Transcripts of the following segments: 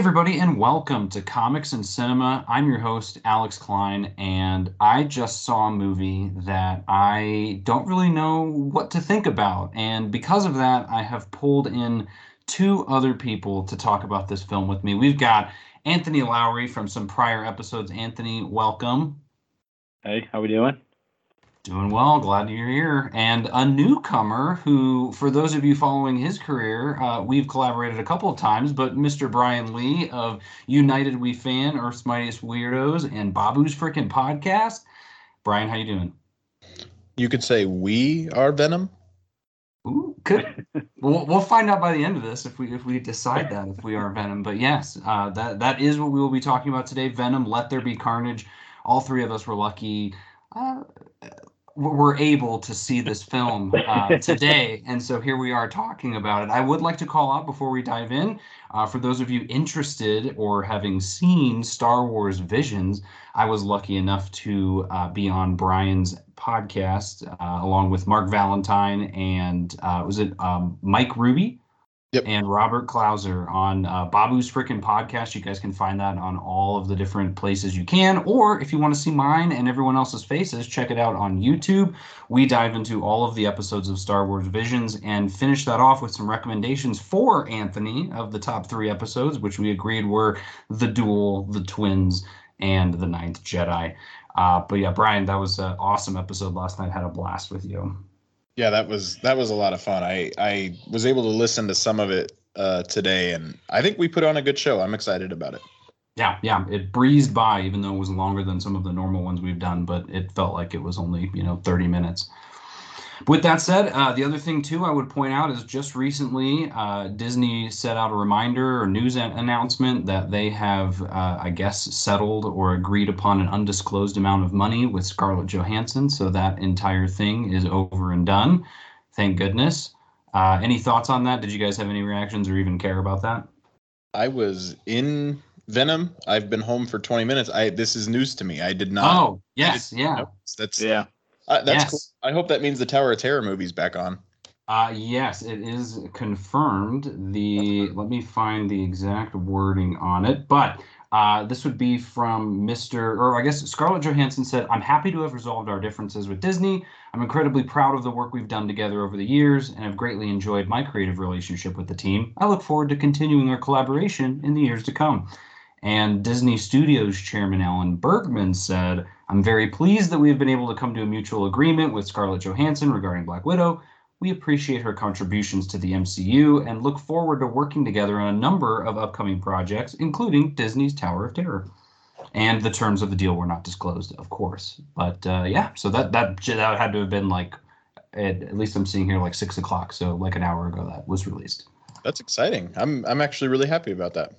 everybody, and welcome to Comics and Cinema. I'm your host, Alex Klein, and I just saw a movie that I don't really know what to think about. And because of that, I have pulled in two other people to talk about this film with me. We've got Anthony Lowry from some prior episodes. Anthony, welcome. Hey, how we doing? Doing well. Glad you're here. And a newcomer who, for those of you following his career, uh, we've collaborated a couple of times, but Mr. Brian Lee of United We Fan, Earth's Mightiest Weirdos, and Babu's Freaking Podcast. Brian, how you doing? You could say we are Venom. Ooh, could we'll, we'll find out by the end of this if we if we decide that if we are Venom. But yes, uh, that that is what we will be talking about today. Venom, Let There Be Carnage. All three of us were lucky. Uh, were able to see this film uh, today, and so here we are talking about it. I would like to call out before we dive in, uh, for those of you interested or having seen Star Wars Visions, I was lucky enough to uh, be on Brian's podcast uh, along with Mark Valentine and uh, was it um, Mike Ruby? Yep. And Robert Klauser on uh, Babu's Freaking Podcast. You guys can find that on all of the different places you can. Or if you want to see mine and everyone else's faces, check it out on YouTube. We dive into all of the episodes of Star Wars Visions and finish that off with some recommendations for Anthony of the top three episodes, which we agreed were The Duel, The Twins, and The Ninth Jedi. Uh, but yeah, Brian, that was an awesome episode last night. Had a blast with you. Yeah, that was that was a lot of fun. I I was able to listen to some of it uh, today, and I think we put on a good show. I'm excited about it. Yeah, yeah, it breezed by, even though it was longer than some of the normal ones we've done, but it felt like it was only you know 30 minutes. With that said, uh, the other thing too I would point out is just recently uh, Disney set out a reminder or news announcement that they have, uh, I guess, settled or agreed upon an undisclosed amount of money with Scarlett Johansson. So that entire thing is over and done. Thank goodness. Uh, any thoughts on that? Did you guys have any reactions or even care about that? I was in Venom. I've been home for 20 minutes. I this is news to me. I did not. Oh yes, yeah. That's yeah. Uh, that's yes. cool. I hope that means the Tower of Terror movie's back on. Uh, yes, it is confirmed. The let me find the exact wording on it, but uh, this would be from Mr. or I guess Scarlett Johansson said, "I'm happy to have resolved our differences with Disney. I'm incredibly proud of the work we've done together over the years, and have greatly enjoyed my creative relationship with the team. I look forward to continuing our collaboration in the years to come." And Disney Studios chairman Alan Bergman said, I'm very pleased that we have been able to come to a mutual agreement with Scarlett Johansson regarding Black Widow. We appreciate her contributions to the MCU and look forward to working together on a number of upcoming projects, including Disney's Tower of Terror. And the terms of the deal were not disclosed, of course. But uh, yeah, so that, that that had to have been like, at, at least I'm seeing here like six o'clock, so like an hour ago that was released. That's exciting. I'm I'm actually really happy about that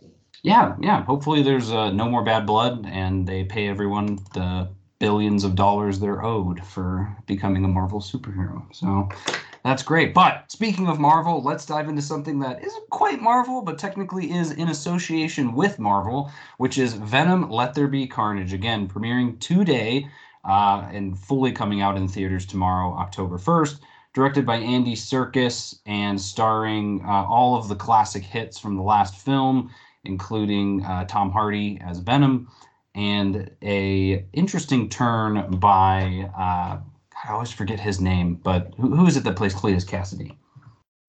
yeah, yeah. Hopefully, there's uh, no more bad blood, and they pay everyone the billions of dollars they're owed for becoming a Marvel superhero. So that's great. But speaking of Marvel, let's dive into something that isn't quite Marvel, but technically is in association with Marvel, which is Venom: Let There Be Carnage. Again, premiering today uh, and fully coming out in theaters tomorrow, October first directed by Andy Serkis and starring uh, all of the classic hits from the last film, including uh, Tom Hardy as Venom, and a interesting turn by uh, I always forget his name, but who, who is it that plays Cletus Kasady?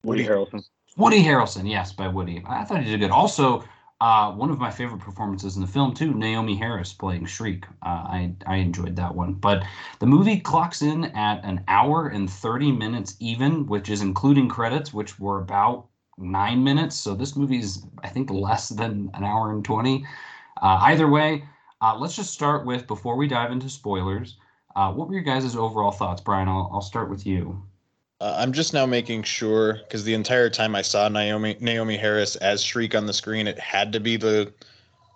Woody Harrelson. Woody Harrelson, yes, by Woody. I thought he did good. Also, uh, one of my favorite performances in the film too, Naomie Harris playing Shriek. Uh, I I enjoyed that one. But the movie clocks in at an hour and thirty minutes even, which is including credits, which were about nine minutes. So this movie is I think, less than an hour and 20. Uh, either way, uh, let's just start with, before we dive into spoilers, uh, what were your guys' overall thoughts? Brian, I'll, I'll start with you. Uh, I'm just now making sure because the entire time I saw Naomi Naomie Harris as Shriek on the screen, it had to be the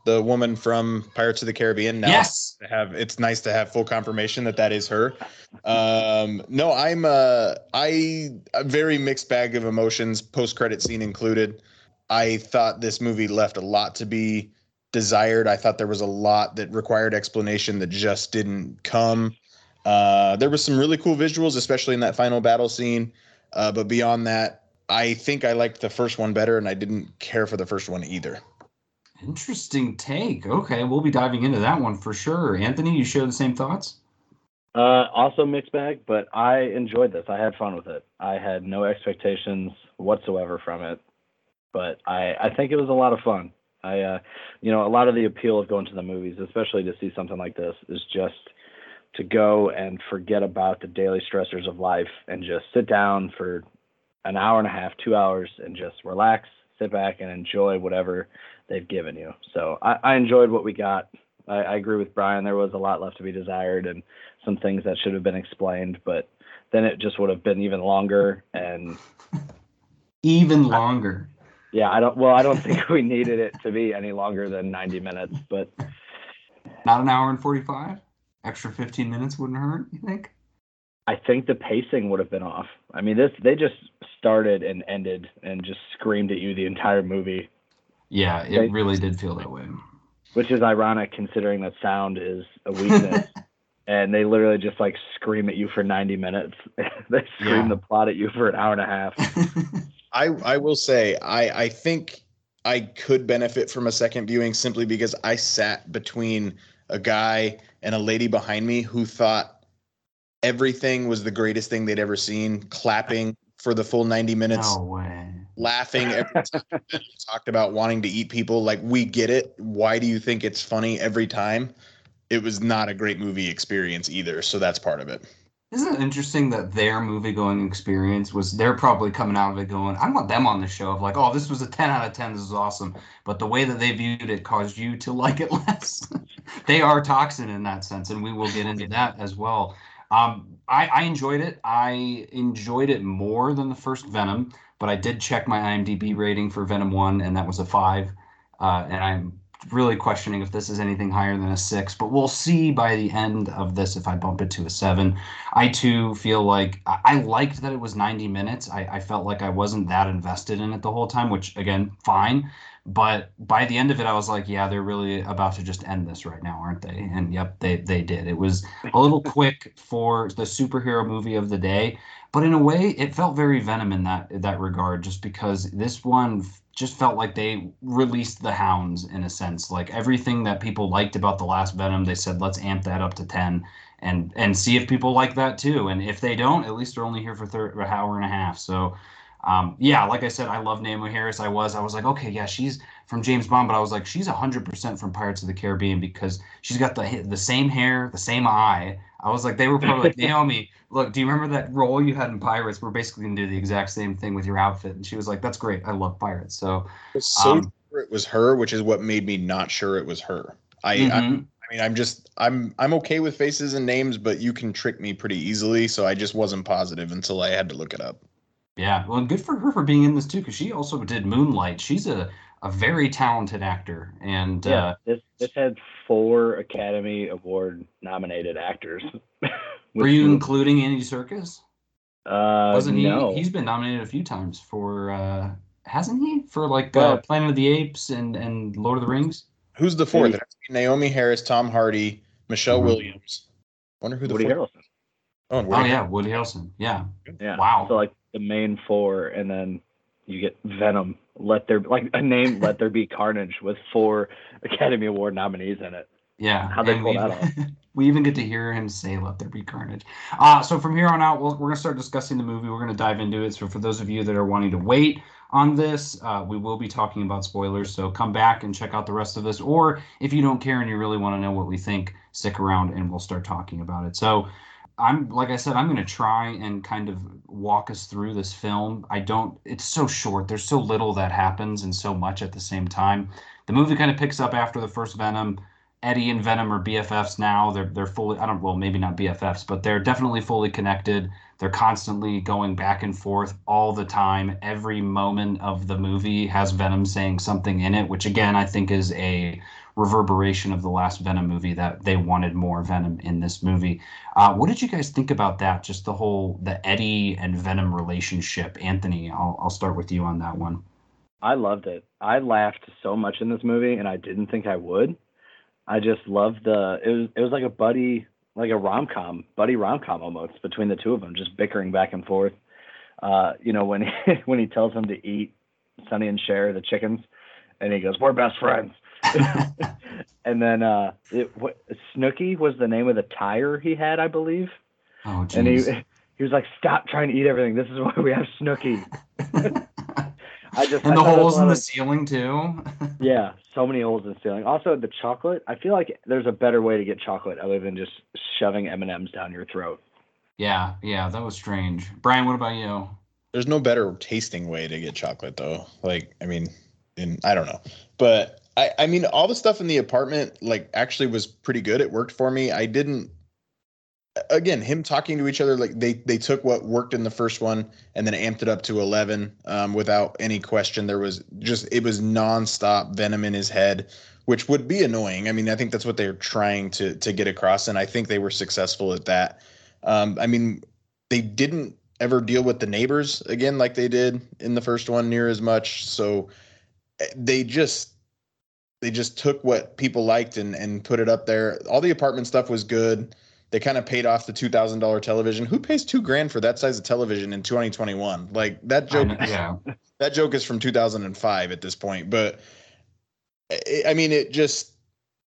the woman from Pirates of the Caribbean. Now yes, have it's nice to have full confirmation that that is her. Um, no, I'm uh, I a very mixed bag of emotions, post credit scene included. I thought this movie left a lot to be desired. I thought there was a lot that required explanation that just didn't come. Uh, there was some really cool visuals, especially in that final battle scene. Uh, but beyond that, I think I liked the first one better, and I didn't care for the first one either. Interesting take. Okay, we'll be diving into that one for sure. Anthony, you share the same thoughts? Uh, also mixed bag, but I enjoyed this. I had fun with it. I had no expectations whatsoever from it, but I I think it was a lot of fun. I uh, you know, a lot of the appeal of going to the movies, especially to see something like this, is just to go and forget about the daily stressors of life and just sit down for an hour and a half, two hours, and just relax, sit back, and enjoy whatever they've given you. So I, I enjoyed what we got. I, I agree with Brian. There was a lot left to be desired and some things that should have been explained, but then it just would have been even longer and even longer. Yeah, I don't. Well, I don't think we needed it to be any longer than 90 minutes, but not an hour and 45. Extra 15 minutes wouldn't hurt. You think? I think the pacing would have been off. I mean, this they just started and ended and just screamed at you the entire movie. Yeah, it they, really did feel that way. Which is ironic considering that sound is a weakness. and they literally just like scream at you for 90 minutes. they scream yeah. the plot at you for an hour and a half. I I will say I I think I could benefit from a second viewing simply because I sat between a guy and a lady behind me who thought everything was the greatest thing they'd ever seen, clapping for the full 90 minutes. No way. Laughing every time talked about wanting to eat people. Like, we get it. Why do you think it's funny every time? it was not a great movie experience either. So that's part of it. Isn't it interesting that their movie going experience was they're probably coming out of it going, I want them on the show of like, oh, this was a 10 out of 10. This is awesome. But the way that they viewed it caused you to like it less. they are toxin in that sense. And we will get into that as well. Um, I, I enjoyed it. I enjoyed it more than the first Venom, but I did check my IMDb rating for Venom 1, and that was a five. Uh, and I'm really questioning if this is anything higher than a six, but we'll see by the end of this if I bump it to a seven. I too feel like I, I liked that it was 90 minutes. I, I, felt like I wasn't that invested in it the whole time, which again, fine. But by the end of it, I was like, yeah, they're really about to just end this right now, aren't they? And yep, they they did. It was a little quick for the superhero movie of the day, but in a way, it felt very Venom in that that regard, just because this one just felt like they released the hounds in a sense. Like everything that people liked about the last Venom, they said let's amp that up to ten and and see if people like that too. And if they don't, at least they're only here for thir- an hour and a half. So. Um, yeah, like I said, I love Naomie Harris. I was, I was like, okay, yeah, she's from James Bond, but I was like, she's hundred percent from Pirates of the Caribbean because she's got the the same hair, the same eye. I was like, they were probably like, Naomie, look, do you remember that role you had in Pirates? We're basically gonna do the exact same thing with your outfit. And she was like, that's great. I love Pirates. So, so um, sure it was her, which is what made me not sure it was her. I, mm-hmm. I, I mean, I'm just, I'm, I'm okay with faces and names, but you can trick me pretty easily. So I just wasn't positive until I had to look it up. Yeah, well, good for her for being in this too, because she also did Moonlight. She's a a very talented actor, and yeah, uh, this this had four Academy Award nominated actors. were you including Andy Serkis? Uh, Wasn't he? No. He's been nominated a few times for, uh, hasn't he? For like uh, Planet of the Apes and and Lord of the Rings. Who's the fourth? It Naomie Harris, Tom Hardy, Michelle mm-hmm. Williams. Wonder who the Woody fourth. Harrelson. Oh, oh yeah, Woody Harrelson. Yeah. Yeah. Wow. So like the main four, and then you get Venom. Let there like a name. Let there be Carnage with four Academy Award nominees in it. Yeah, how they pull that off. we even get to hear him say "Let there be carnage." Uh, so from here on out, we we are gonna start discussing the movie. We're gonna dive into it. So for those of you that are wanting to wait on this, uh, we will be talking about spoilers. So come back and check out the rest of this. Or if you don't care and you really want to know what we think, stick around and we'll start talking about it. So I'm like I said, I'm going to try and kind of walk us through this film. I don't. It's so short. There's so little that happens and so much at the same time. The movie kind of picks up after the first Venom. Eddie and Venom are BFFs now. They're they're fully. I don't. Well, maybe not BFFs, but they're definitely fully connected. They're constantly going back and forth all the time. Every moment of the movie has Venom saying something in it, which again I think is a reverberation of the last Venom movie that they wanted more Venom in this movie. Uh, what did you guys think about that? Just the whole the Eddie and Venom relationship. Anthony, I'll I'll start with you on that one. I loved it. I laughed so much in this movie, and I didn't think I would. I just loved the. It was it was like a buddy, like a rom com, buddy rom com almost between the two of them, just bickering back and forth. Uh, you know when he when he tells him to eat Sonny and Cher the chickens, and he goes, "We're best friends." and then uh, it, what, Snooky was the name of the tire he had, I believe. Oh, And he he was like, "Stop trying to eat everything. This is why we have Snooky." I just I and the thought it was holes in the ceiling too. Yeah, so many holes in the ceiling. Also, the chocolate. I feel like there's a better way to get chocolate other than just shoving M and M's down your throat. yeah, yeah, that was strange. Brian, what about you? There's no better tasting way to get chocolate though. Like, I mean, in I don't know. But I I mean all the stuff in the apartment like actually was pretty good. It worked for me. I didn't again, him talking to each other like they they took what worked in the first one and then amped it up to 11 um, without any question. There was just it was nonstop venom in his head, which would be annoying. I mean, I think that's what they're trying to to get across and I think they were successful at that. Um, I mean, they didn't ever deal with the neighbors again like they did in the first one near as much. So eh, they just they just took what people liked and and put it up there. All the apartment stuff was good. They kind of paid off the two thousand dollar television. Who pays two grand for that size of television in 2021? Like that joke know- yeah, that joke is from 2005 at this point but I, I mean it just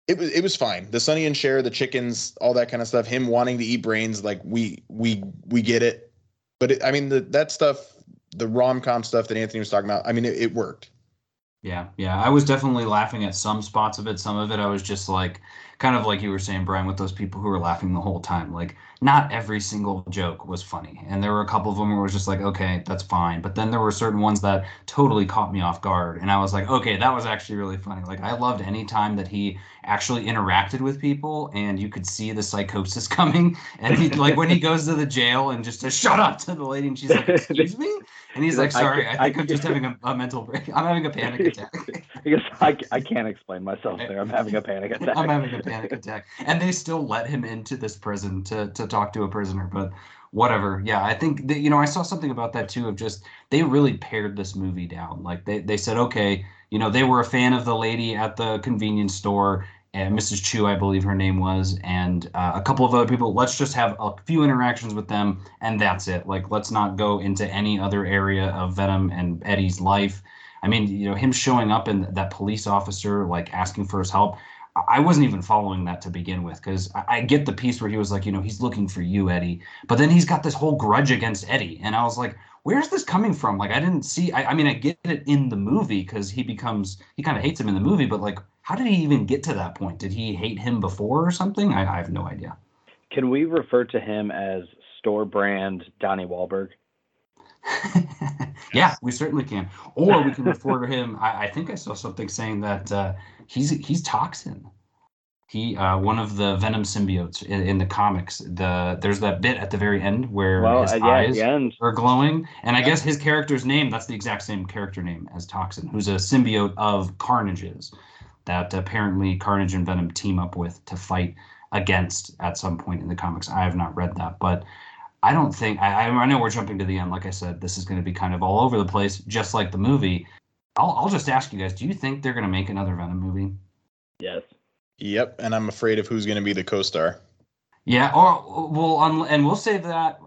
it was it was fine the sonny and Cher the chickens all that kind of stuff him wanting to eat brains like we we we get it but it, i mean the, that stuff the rom-com stuff that anthony was talking about i mean it, it worked yeah, yeah. I was definitely laughing at some spots of it. Some of it, I was just like, kind of like you were saying, Brian, with those people who were laughing the whole time. Like, not every single joke was funny, and there were a couple of them where it was just like, okay, that's fine. But then there were certain ones that totally caught me off guard, and I was like, okay, that was actually really funny. Like, I loved any time that he actually interacted with people, and you could see the psychosis coming. And he, like, when he goes to the jail and just says, "Shut up" to the lady, and she's like, "Excuse me," and he's He's like, like, I "Sorry, I I think I'm just having a, a mental break. I'm having a panic attack." because I, I can't explain myself there. I'm having a panic attack. I'm having a panic attack. And they still let him into this prison to to talk to a prisoner, but whatever. Yeah, I think that, you know, I saw something about that too of just they really pared this movie down. Like they they said, okay, you know, they were a fan of the lady at the convenience store and Mrs. Chu, I believe her name was, and uh, a couple of other people. Let's just have a few interactions with them, and that's it. Like, let's not go into any other area of Venom and Eddie's life. I mean, you know, him showing up and that police officer like asking for his help. I- wasn't even following that to begin with because I, I get the piece where he was like, you know, he's looking for you, Eddie, but then he's got this whole grudge against Eddie, and I was like, where's this coming from? Like, I didn't see. I, I mean, I get it in the movie because he becomes he kind of hates him in the movie, but like, how did he even get to that point? Did he hate him before or something? I, I have no idea. Can we refer to him as store brand Donnie Wahlberg? yeah, we certainly can. Or we can refer to him. I, I think I saw something saying that uh, he's he's toxin. He uh, one of the Venom symbiotes in, in the comics. The there's that bit at the very end where Well, his uh, yeah, eyes at the end. are glowing, and I Yeah. guess his character's name that's the exact same character name as Toxin, who's a symbiote of Carnage's that apparently Carnage and Venom team up with to fight against at some point in the comics. I have not read that, but I don't think I, I I know we're jumping to the end. Like I said, this is going to be kind of all over the place, just like the movie. I'll I'll just ask you guys: Do you think they're going to make another Venom movie? Yes. yep and i'm afraid of who's going to be the co-star Yeah, or we'll un- and we'll save that.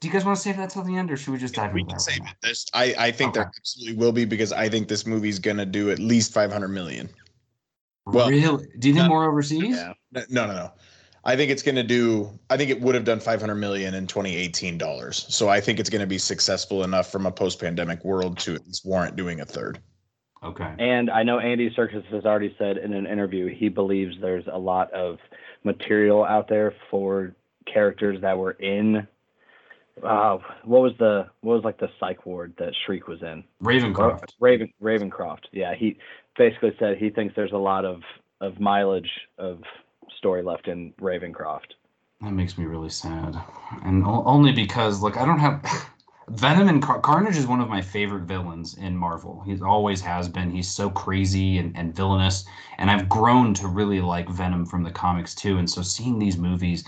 Do you guys want to save that till the end, or should we just dive we into can that? save right it this i i think there absolutely will be because i think this movie's going to do at least 500 million well, really? Do you think uh, more overseas? Yeah. No, no, no. I think it's going to do. I think it would have done 500 million in 2018 dollars. So I think it's going to be successful enough from a post-pandemic world to at least warrant doing a third. Okay. And I know Andy Serkis has already said in an interview he believes there's a lot of material out there for characters that were in. Uh, what was the what was like the psych ward that Shriek was in? Ravencroft. Raven Ravencroft. Yeah, he basically said he thinks there's a lot of of mileage of story left in Ravencroft. That makes me really sad, and o- only because like I don't have Venom and Car- Carnage is one of my favorite villains in Marvel. He always has been. He's so crazy and, and villainous, and I've grown to really like Venom from the comics too. And so seeing these movies,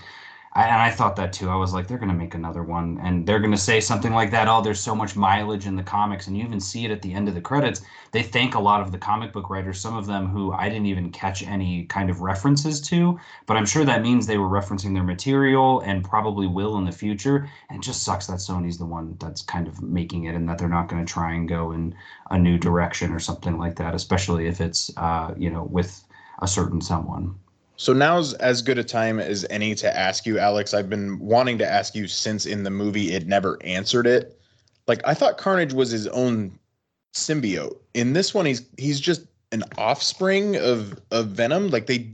And I thought that too. I was like, they're going to make another one, and they're going to say something like that. Oh, there's so much mileage in the comics, and you even see it at the end of the credits. They thank a lot of the comic book writers, some of them who I didn't even catch any kind of references to, but I'm sure that means they were referencing their material and probably will in the future. And just sucks that Sony's the one that's kind of making it, and that they're not going to try and go in a new direction or something like that, especially if it's, uh, you know, with a certain someone. So now's as good a time as any to ask you, Alex. I've been wanting to ask you since in the movie it never answered it. Like I thought Carnage was his own symbiote. In this one, he's he's just an offspring of of Venom. Like they,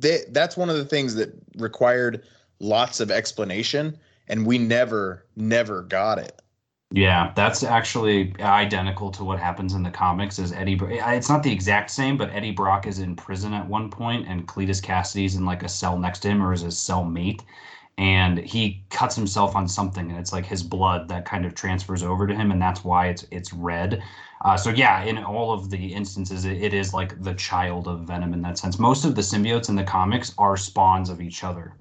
they that's one of the things that required lots of explanation, and we never never got it. Yeah, that's actually identical to what happens in the comics. Is Eddie? It's not the exact same, but Eddie Brock is in prison at one point, and Cletus Kasady's in like a cell next to him, or is his cellmate, and he cuts himself on something, and it's like his blood that kind of transfers over to him, and that's why it's it's red. Uh, so yeah, in all of the instances, it, it is like the child of Venom in that sense. Most of the symbiotes in the comics are spawns of each other.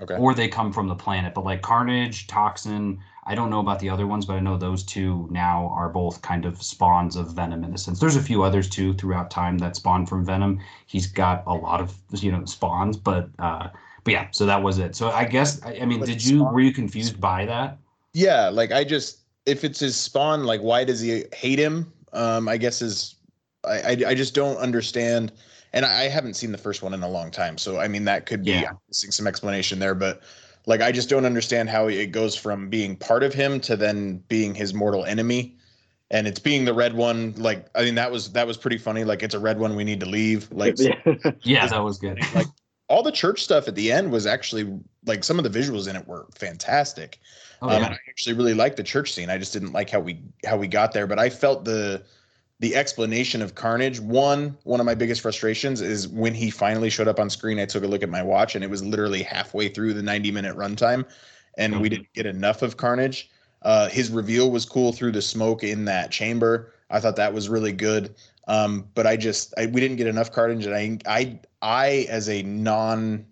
Okay. Or they come from the planet, but like Carnage, Toxin, I don't know about the other ones, but I know those two now are both kind of spawns of Venom in a sense. There's a few others too throughout time that spawn from Venom. He's got a lot of you know spawns, but uh, but yeah, so that was it. So I guess I, I mean, but did you were you confused by that? Yeah, like I just if it's his spawn, like why does he hate him? Um, I guess is I I, I just don't understand. And I, I haven't seen the first one in a long time, so I mean that could be yeah. missing some explanation there, but like I just don't understand how it goes from being part of him to then being his mortal enemy. And it's being the red one. Like I mean, that was that was pretty funny. Like it's a red one. We need to leave. Like yeah, that was good. Like all the church stuff at the end was actually like some of the visuals in it were fantastic. Oh, um, yeah. um, I actually really liked the church scene. I just didn't like how we how we got there, but I felt the the explanation of Carnage. One, one of my biggest frustrations is when he finally showed up on screen. I took a look at my watch, and it was literally halfway through the 90 minute runtime, and mm-hmm. we didn't get enough of Carnage. Uh, his reveal was cool through the smoke in that chamber. I thought that was really good. Um, but I just I, we didn't get enough Carnage, and I I I as a non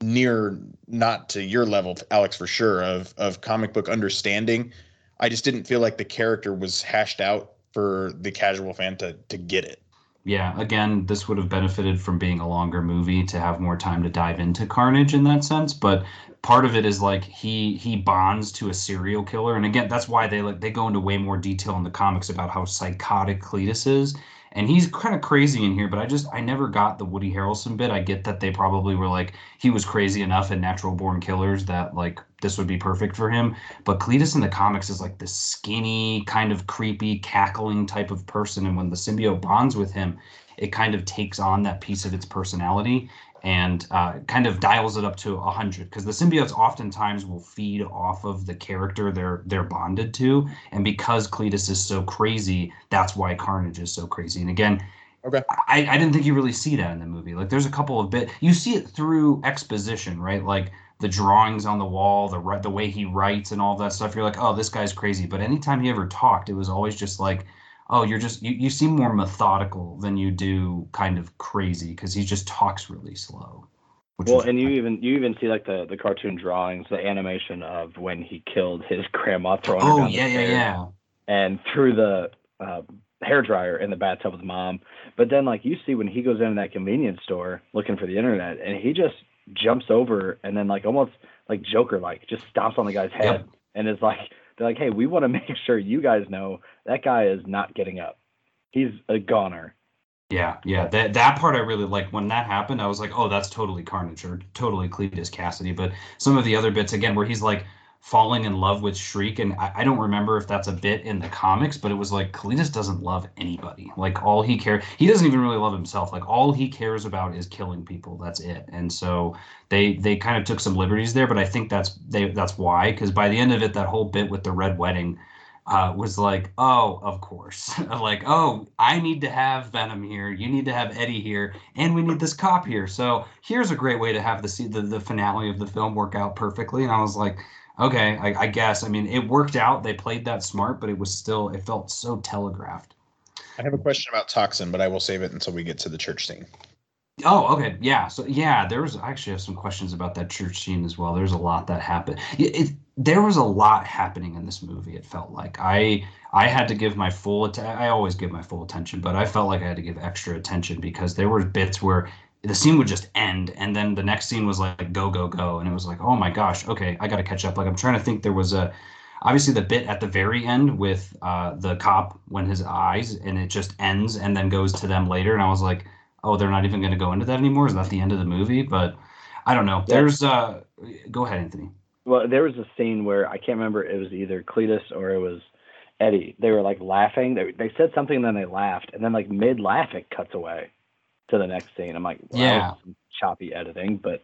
near not to your level, Alex, for sure of of comic book understanding. I just didn't feel like the character was hashed out for the casual fan to to get it. Yeah, again, this would have benefited from being a longer movie to have more time to dive into Carnage in that sense, but part of it is like he he bonds to a serial killer and again, that's why they like they go into way more detail in the comics about how psychotic Cletus is and he's kind of crazy in here but i just i never got the woody harrelson bit. I get that they probably were like he was crazy enough in natural born killers that like this would be perfect for him. But cletus in the comics is like this skinny kind of creepy cackling type of person. And when the symbiote bonds with him it kind of takes on that piece of its personality and uh, kind of dials it up to 100 because the symbiotes oftentimes will feed off of the character they're they're bonded to. And because cletus is so crazy that's why carnage is so crazy. And again okay. I, I didn't think you really see that in the movie. Like there's a couple of bit you see it through exposition right? Like the drawings on the wall the the way he writes and all that stuff. You're like oh this guy's crazy. But anytime he ever talked it was always just like oh, you're just you, you seem more methodical than you do kind of crazy because he just talks really slow. Well, and you even you even see like the the cartoon drawings, the animation of when he killed his grandma throwing oh, yeah, yeah, yeah, and threw the uh, hair dryer in the bathtub with mom. But then like you see when he goes in that convenience store looking for the internet, and he just jumps over and then like almost like Joker like just stomps on the guy's head yep. and is like they're like, hey, we want to make sure you guys know that guy is not getting up. He's a goner. Yeah, yeah. That that part I really like. When that happened, I was like, oh, that's totally Carnage or totally Cletus Kasady. But some of the other bits, again, where he's like, falling in love with Shriek, and I, I, don't remember if that's a bit in the comics, but it was like Cletus doesn't love anybody. Like all he cares, he doesn't even really love himself. Like all he cares about is killing people. That's it. And so they they kind of took some liberties there, but I think that's they that's why because by the end of it, that whole bit with the red wedding. Uh, was like, oh, of course. like, oh, I need to have Venom here. You need to have Eddie here, and we need this cop here. So here's a great way to have the the, the finale of the film work out perfectly. And I was like, Okay, I, I guess. I mean, it worked out. They played that smart, but it was still it felt so telegraphed. I have a question about Toxin, but I will save it until we get to the church scene. Oh, okay. Yeah. So yeah, there was I actually have some questions about that church scene as well. There's a lot that happened. It, it there was a lot happening in this movie. It felt like I I had to give my full att- I always give my full attention, but I felt like I had to give extra attention because there were bits where the scene would just end and then the next scene was like go go go and it was like oh my gosh okay I got to catch up. Like I'm trying to think there was a obviously the bit at the very end with uh, the cop when his eyes and it just ends and then goes to them later and I was like oh they're not even going to go into that anymore is that the end of the movie but I don't know. There's uh go ahead Anthony. Well, there was a scene where I can't remember. It was either Cletus or it was Eddie. They were like laughing. They, they said something and then they laughed, and then like mid laugh it cuts away to the next scene. I'm like, wow, Yeah. some choppy editing, but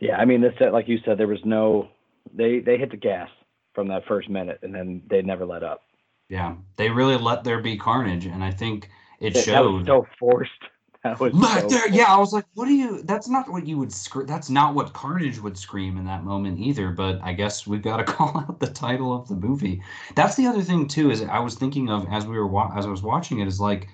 yeah, I mean, this like you said, there was no. They they hit the gas from that first minute, and then they never let up. Yeah, they really let there be carnage, and I think it That- That was showed. so forced. That was Let so there, forced. yeah, I was like, what do you? That's not what you would scream. That's not what Carnage would scream in that moment either. But I guess we've got to call out the title of the movie. That's the other thing too. Is I was thinking of as we were wa- as I was watching it is like,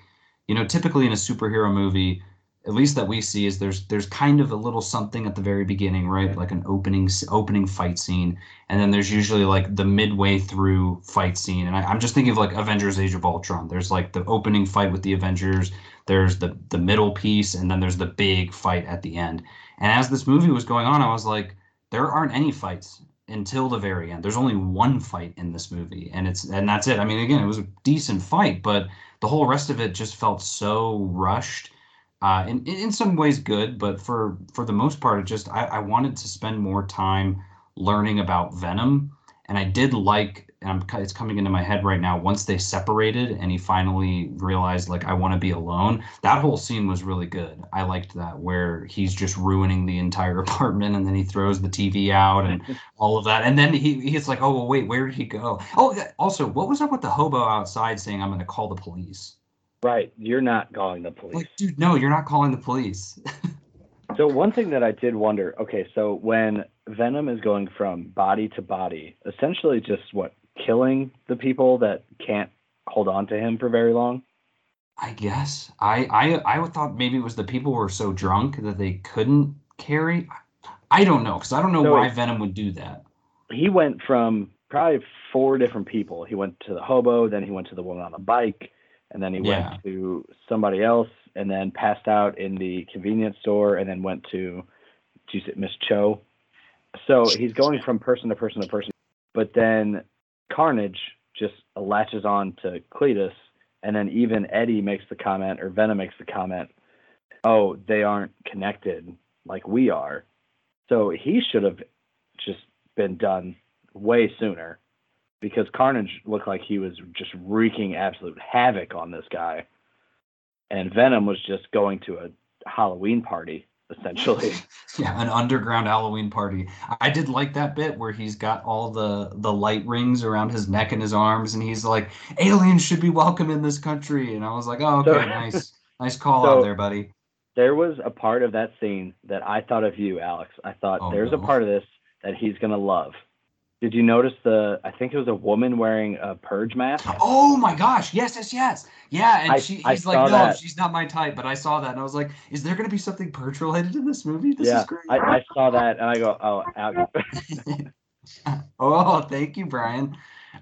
you know, typically in a superhero movie, at least that we see is there's there's kind of a little something at the very beginning, right? Like an opening opening fight scene, and then there's usually like the midway through fight scene. And I, I'm just thinking of like Avengers: Age of Ultron. There's like the opening fight with the Avengers there's the the middle piece and then there's the big fight at the end and as this movie was going on i was like there aren't any fights until the very end there's only one fight in this movie and it's and that's it i mean again it was a decent fight but the whole rest of it just felt so rushed uh in, in some ways good but for for the most part it just i, I wanted to spend more time learning about venom and i did like I'm, it's coming into my head right now once they separated and he finally realized like i want to be alone that whole scene was really good. I liked that where he's just ruining the entire apartment and then he throws the tv out and all of that. And then he he's like oh well, wait where did he go? Oh also what was up with the hobo outside saying i'm going to call the police? Right, you're not calling the police. like dude no you're not calling the police. So one thing that I did wonder, okay, so when Venom is going from body to body, essentially just what killing the people that can't hold on to him for very long. I guess I I I thought maybe it was the people were so drunk that they couldn't carry. I don't know because I don't know So why Venom would do that. He went from probably four different people. He went to the hobo, then he went to the woman on the bike, and then he Yeah. went to somebody else, and then passed out in the convenience store, and then went to, did you say Miss Cho? So he's going from person to person to person, but then Carnage just latches on to Cletus, and then even Eddie makes the comment, or Venom makes the comment, "Oh, they aren't connected like we are." So he should have just been done way sooner, because Carnage looked like he was just wreaking absolute havoc on this guy, and Venom was just going to a Halloween party essentially. Yeah, an underground Halloween party. I did like that bit where he's got all the the light rings around his neck and his arms, and he's like, "Aliens should be welcome in this country." And I was like, "Oh, okay, So- nice, nice call So- out there, buddy." there was a part of that scene that I thought of you, Alex. I thought Oh, there's no. a part of this that he's gonna love. Did you notice the? I think it was a woman wearing a purge mask. Oh my gosh, yes, yes, yes, yeah. And I- she, I like, "No, that. she's not my type." But I saw that, and I was like, "Is there going to be something purge related in this movie? This yeah, is great." I, I saw that and I go, oh, Al- oh, thank you, Brian.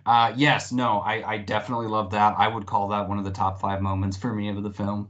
Uh, yes, no, I, I definitely love that. I would call that one of the top five moments for me of the film.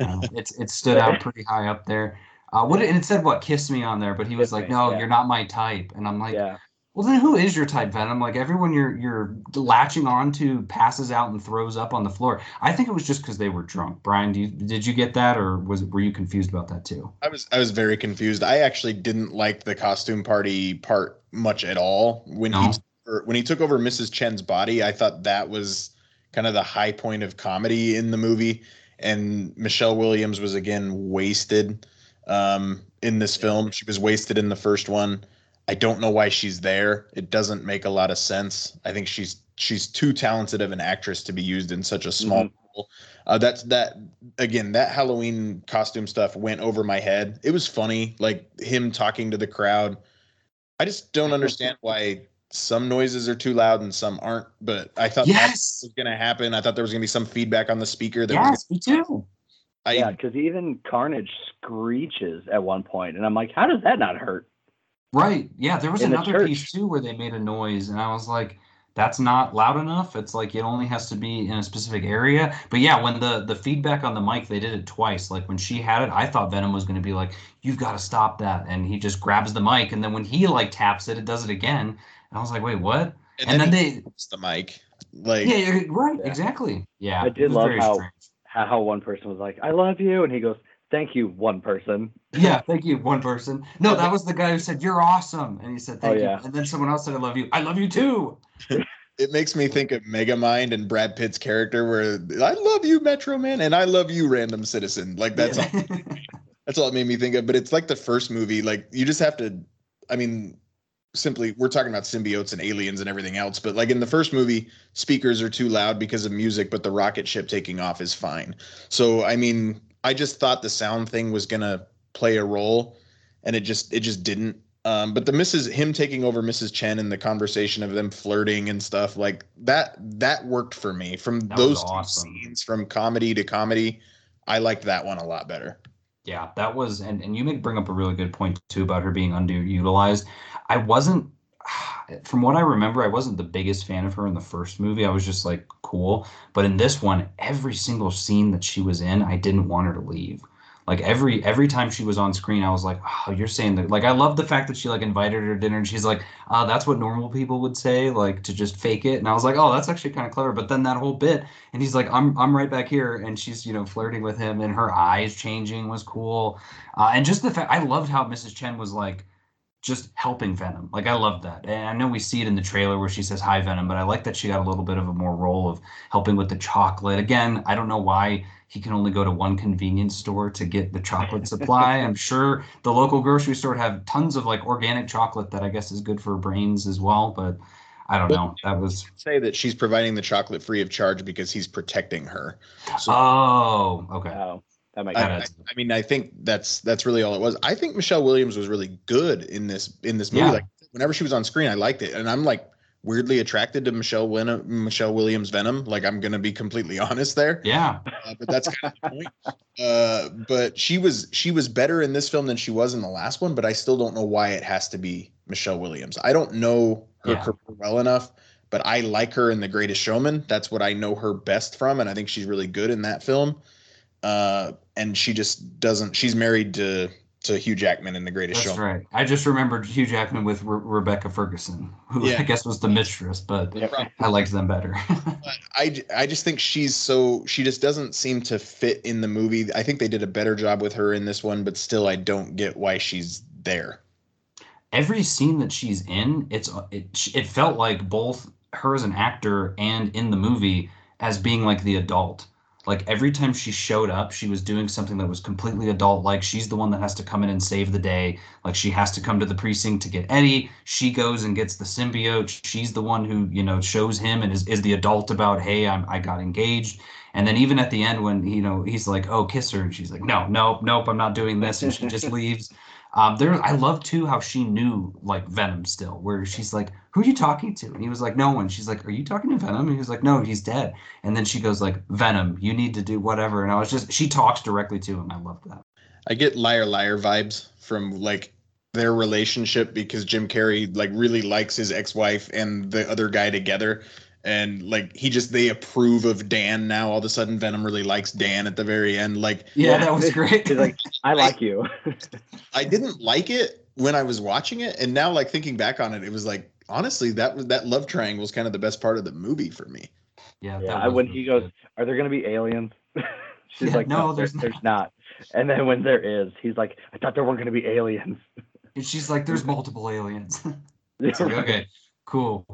Uh, it's it stood out pretty high up there. Uh, what and it said what kiss me on there, but he was like, me, no, yeah. you're not my type, and I'm like, yeah. Well, then who is your type, Venom? Like everyone you're you're latching onto passes out and throws up on the floor. I think it was just because they were drunk. Brian, do you, did you get that, or was were you confused about that too? I was I was very confused. I actually didn't like the costume party part much at all. When he No? or when he took over Mrs. Chen's body, I thought that was kind of the high point of comedy in the movie. And Michelle Williams was again wasted um, in this film. She was wasted in the first one. I don't know why she's there. It doesn't make a lot of sense. I think she's she's too talented of an actress to be used in such a small Mhm. role. Uh, that's that again. That Halloween costume stuff went over my head. It was funny, like him talking to the crowd. I just don't understand why some noises are too loud and some aren't. But I thought that Yes, was going to happen. I thought there was going to be some feedback on the speaker. That was yes, me too. I yeah, because even Carnage screeches at one point, and I'm like, how does that not hurt? Right. Yeah, there was In the another piece too where they made a noise, and I was like, "That's not loud enough." It's like it only has to be in a specific area. But yeah, when the the feedback on the mic, they did it twice. Like when she had it, I thought Venom was going to be like, "You've got to stop that," and he just grabs the mic, and then when he like taps it, it does it again. And I was like, "Wait, what?" And, then, he they, hits the mic. Like yeah, yeah, right, Yeah. exactly, yeah. I did love how- strange. How how one person was like, I love you, and he goes, thank you, one person. Yeah, thank you, one person. No, that was the guy who said you're awesome, and he said Oh, thank yeah. you, and then someone else said I love you. I love you too. it makes me think of Megamind and Brad Pitt's character where I love you, Metro Man, and I love you, random citizen. Like that's Yeah. that's all it made me think of. But it's like the first movie. Like you just have to I mean, simply we're talking about symbiotes and aliens and everything else, but like in the first movie, speakers are too loud because of music, but the rocket ship taking off is fine. So I mean, I just thought the sound thing was gonna play a role, and it just it just didn't. Um, but the Mrs. him taking over Mrs. Chen and the conversation of them flirting and stuff like that that worked for me. From That those two awesome. scenes, from comedy to comedy, I liked that one a lot better. Yeah, that was, and, and you make bring up a really good point too about her being underutilized. I wasn't, from what I remember, I wasn't the biggest fan of her in the first movie. I was just like, cool. But in this one, every single scene that she was in, I didn't want her to leave. Like every every time she was on screen, I was like, "Oh, you're saying that." Like, I love the fact that she like invited her to dinner, and she's like, "Uh, that's what normal people would say, like to just fake it." And I was like, "Oh, that's actually kind of clever." But then that whole bit, and he's like, "I'm I'm right back here," and she's you know flirting with him, and her eyes changing was cool, uh, and just the fact I loved how Mrs. Chen was like just helping Venom. Like I love that, and I know we see it in the trailer where she says hi Venom, but I like that she got a little bit of a more role of helping with the chocolate. Again, I don't know why he can only go to one convenience store to get the chocolate supply. I'm sure the local grocery store have tons of like organic chocolate that I guess is good for brains as well, but. I don't know. That was Say that she's providing the chocolate free of charge because he's protecting her. So oh okay. Oh, that makes I, I, I mean, I think that's that's really all it was. I think Michelle Williams was really good in this in this movie. Yeah. Like whenever she was on screen, I liked it, and I'm like weirdly attracted to Michelle Win- Michelle Williams Venom. Like I'm gonna be completely honest there, Yeah. uh, but that's kind of the point. Uh, but she was she was better in this film than she was in the last one. But I still don't know why it has to be Michelle Williams. I don't know her Yeah. career well enough. But I like her in The Greatest Showman. That's what I know her best from, and I think she's really good in that film uh, and she just doesn't. She's married to to Hugh Jackman in The Greatest show. That's Show. right. I just remembered Hugh Jackman with Re- Rebecca Ferguson, who Yeah. I guess was the mistress, but Yep. I liked them better. I, I just think she's so she just doesn't seem to fit in the movie. I think they did a better job with her in this one, but still, I don't get why she's there. Every scene that she's in, it's it, it felt like both her as an actor and in the movie as being like the adult. Like every time she showed up, she was doing something that was completely adult. Like she's the one that has to come in and save the day. Like she has to come to the precinct to get Eddie. She goes and gets the symbiote. She's the one who you know shows him and is, is the adult about, hey, I'm I got engaged. And then even at the end when you know he's like, oh, kiss her, and she's like, no, nope, nope, I'm not doing this, and she just leaves. Um, there, I love too how she knew like Venom still, where she's like, "Who are you talking to?" And he was like, "No one." She's like, "Are you talking to Venom?" And he was like, "No, he's dead." And then she goes like, "Venom, you need to do whatever." And I was just, she talks directly to him. I love that. I get liar liar vibes from like their relationship because Jim Carrey like really likes his ex-wife and the other guy together and like he just they approve of Dan now all of a sudden Venom really likes Dan at the very end like Yeah, that was great. Like, I like you. I didn't like it when I was watching it and now like thinking back on it it was like honestly that was that love triangle was kind of the best part of the movie for me. yeah, Yeah, that I- was when he goes. Are there going to be aliens? She's Yeah, like, no, No, there's there's, not. And then when there is, he's like, I thought there weren't going to be aliens. and she's like, "There's multiple aliens." Like, okay, cool.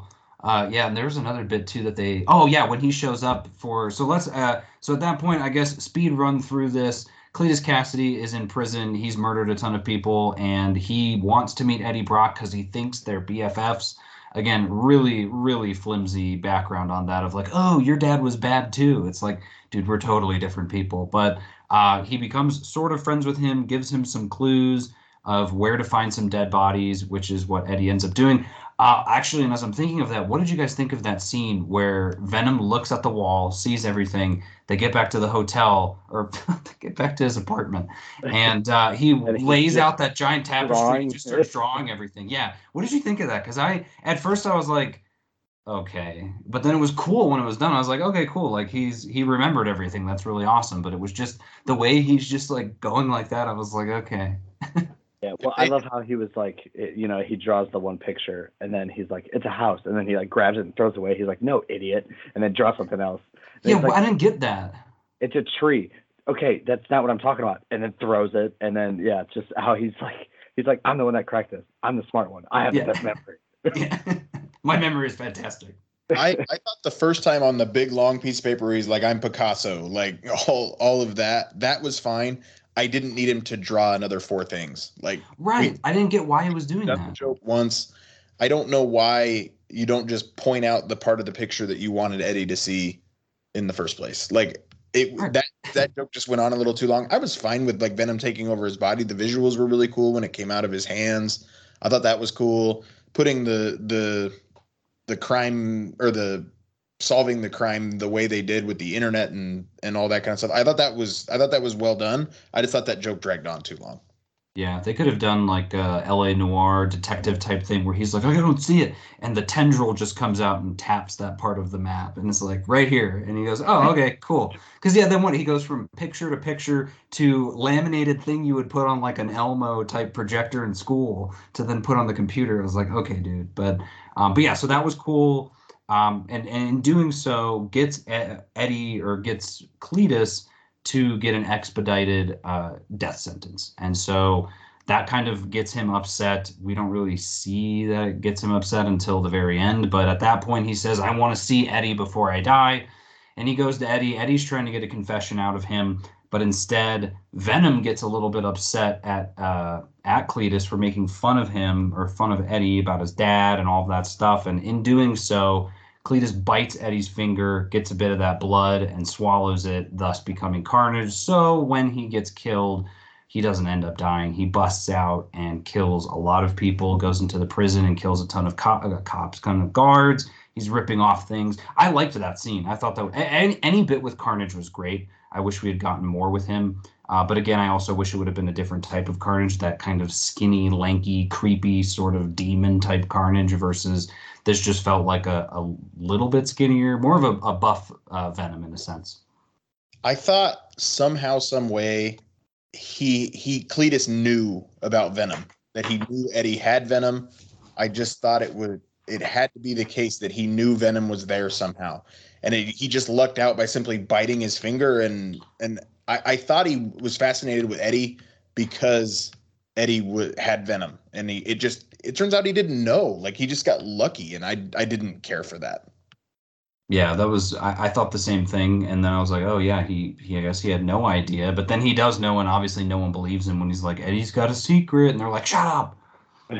Uh, yeah, and there's another bit too that they. Oh yeah, when he shows up for. So let's. Uh, so at that point, I guess speed run through this. Cletus Kasady is in prison. He's murdered a ton of people, and he wants to meet Eddie Brock because he thinks they're BFFs. Again, really, really flimsy background on that of like, oh, your dad was bad too. It's like, dude, we're totally different people. But uh, he becomes sort of friends with him, gives him some clues of where to find some dead bodies, which is what Eddie ends up doing. Uh, actually, and as I'm thinking of that, what did you guys think of that scene where Venom looks at the wall, sees everything? They get back to the hotel or they get back to his apartment, and uh, he And lays out that giant tapestry, drawing. and just starts drawing everything. Yeah, what did you think of that? Because I at first I was like, okay, but then it was cool when it was done. I was like, okay, cool. Like he's he remembered everything. That's really awesome. But it was just the way he's just like going like that. I was like, okay. Yeah, well, I love how he was like, it- you know, he draws the one picture and then he's like, it's a house, and then he like grabs it and throws it away. He's like, no, idiot, and then draws something else. And Yeah, well, like, I didn't get that. it's a tree. Okay, that's not what I'm talking about. And then throws it, and then yeah, it's just how he's like, he's like, I'm the one that cracked this. I'm the smart one. I have Yeah. the best memory. Yeah. My memory is fantastic. I, I thought the first time on the big long piece of paper he's like I'm Picasso, like all all of that. That was fine. I didn't need him to draw another four things. Like Right. I didn't get why he was doing that. joke once. I don't know why you don't just point out the part of the picture that you wanted Eddie to see in the first place. Like it Right. that that joke just went on a little too long. I was fine with like Venom taking over his body. The visuals were really cool when it came out of his hands. I thought that was cool. Putting the the the crime or the solving the crime the way they did with the internet and and all that kind of stuff. I thought that was I thought that was well done. I just thought that joke dragged on too long. Yeah, they could have done like a LA noir detective type thing where he's like, I don't see it. And the tendril just comes out and taps that part of the map. And it's like, right here. And he goes, Oh, okay, cool. Because, yeah, then what? He goes from picture to picture to laminated thing you would put on like an Elmo type projector in school to then put on the computer. I was like, Okay, dude. But, um, but yeah, so that was cool. Um, and, and in doing so, gets Eddie or gets Cletus to get an expedited uh, death sentence. And so that kind of gets him upset. We don't really see that it gets him upset until the very end. But at that point, he says, I want to see Eddie before I die. And he goes to Eddie. Eddie's trying to get a confession out of him. But instead, Venom gets a little bit upset at uh, at Cletus for making fun of him or fun of Eddie about his dad and all of that stuff. And in doing so, Cletus bites Eddie's finger, gets a bit of that blood, and swallows it, thus becoming Carnage. So when he gets killed, he doesn't end up dying. He busts out and kills a lot of people, goes into the prison and kills a ton of uh, cops, kind of guards. He's ripping off things. I liked that scene. I thought that any, any bit with Carnage was great. I wish we had gotten more with him. Uh, but again, I also wish it would have been a different type of Carnage, that kind of skinny, lanky, creepy sort of demon type Carnage versus this just felt like a, a little bit skinnier, more of a, a buff uh, Venom in a sense. I thought somehow, some way, he he Cletus knew about Venom. That he knew Eddie had Venom. I just thought it would it had to be the case that he knew Venom was there somehow, and it, he just lucked out by simply biting his finger. And and I, I thought he was fascinated with Eddie because Eddie w- had Venom, and he it just it turns out he didn't know. Like he just got lucky, and I I didn't care for that. Yeah, that was I, I thought the same thing, and then I was like, oh yeah, he he I guess he had no idea, but then he does know, and obviously no one believes him when he's like Eddie's got a secret, and they're like, shut up.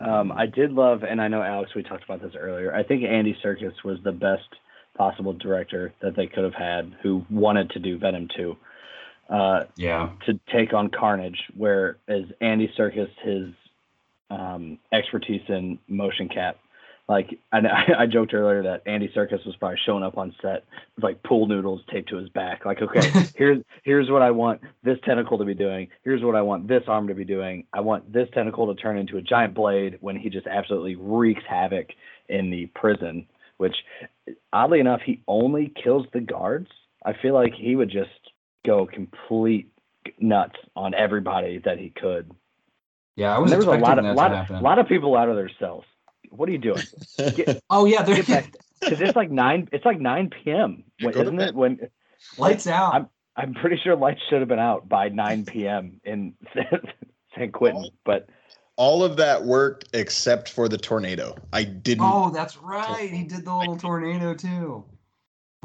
Um, I did love, and I know Alex, we talked about this earlier. I think Andy Serkis was the best possible director that they could have had, who wanted to do Venom 2, uh, Yeah, to take on Carnage. Whereas Andy Serkis, his um, expertise in motion cap, like I, I joked earlier that Andy Serkis was probably showing up on set with like pool noodles taped to his back. Like, okay, here's here's what I want this tentacle to be doing. Here's what I want this arm to be doing. I want this tentacle to turn into a giant blade when he just absolutely wreaks havoc in the prison. Which, oddly enough, he only kills the guards. I feel like he would just go complete nuts on everybody that he could. yeah, I And was there was a lot of that lot, of lot of people out of their cells. What are you doing? Get, oh yeah, they're because it's like nine. It's like nine p.m. When, Go to isn't it? When lights out. I'm- I'm pretty sure lights should have been out by 9 p.m. in San Quentin, but All of that worked except for the tornado. I didn't. Oh, that's right. He did the little tornado too.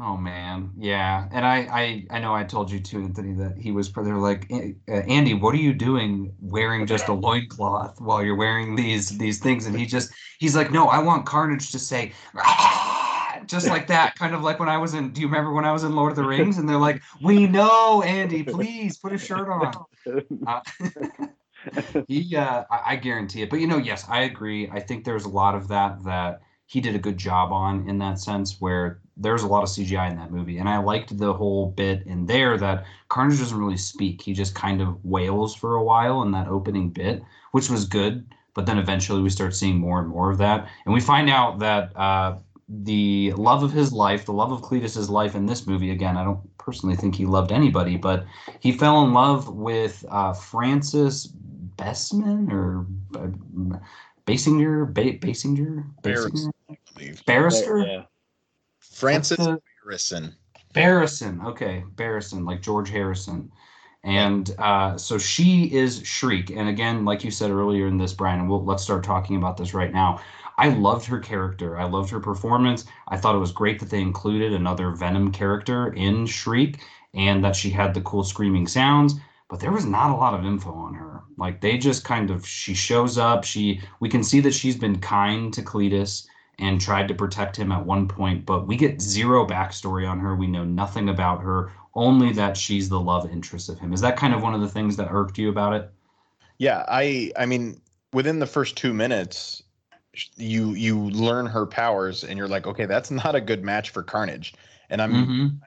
Oh man, yeah. And I, I, I know I told you too, Anthony, that he was. They're like, uh, Andy, what are you doing wearing just a loincloth while you're wearing these these things? And he just, he's like, no, I want Carnage to say, "Ah," just like that, kind of like when I was in. Do you remember when I was in Lord of the Rings? And they're like, we know, Andy, please put a shirt on. Uh, he, uh, I, I guarantee it. But you know, yes, I agree. I think there's a lot of that that he did a good job on in that sense, where there's a lot of CGI in that movie, and I liked the whole bit in there that Carnage doesn't really speak. He just kind of wails for a while in that opening bit, which was good. But then eventually we start seeing more and more of that, and we find out that uh, the love of his life, the love of Cletus's life in this movie. Again, I don't personally think he loved anybody, but he fell in love with uh, Francis Bessman or uh, Basinger, ba- Basinger, Barris, Basinger? I. Barrister, Yeah. Francis What's the- Harrison. Barrison. Okay, Barrison, like George Harrison. And uh, so she is Shriek. And again, like you said earlier in this, Brian, and we'll let's start talking about this right now. I loved her character. I loved her performance. I thought it was great that they included another Venom character in Shriek and that she had the cool screaming sounds. But there was not a lot of info on her. Like they just kind of she shows up. She we can see that she's been kind to Cletus and tried to protect him at one point, but we get zero backstory on her. We know nothing about her, only that she's the love interest of him. Is that kind of one of the things that irked you about it? Yeah, I I mean, within the first two minutes, you you learn her powers, and you're like, okay, that's not a good match for Carnage. And I'm Mm-hmm.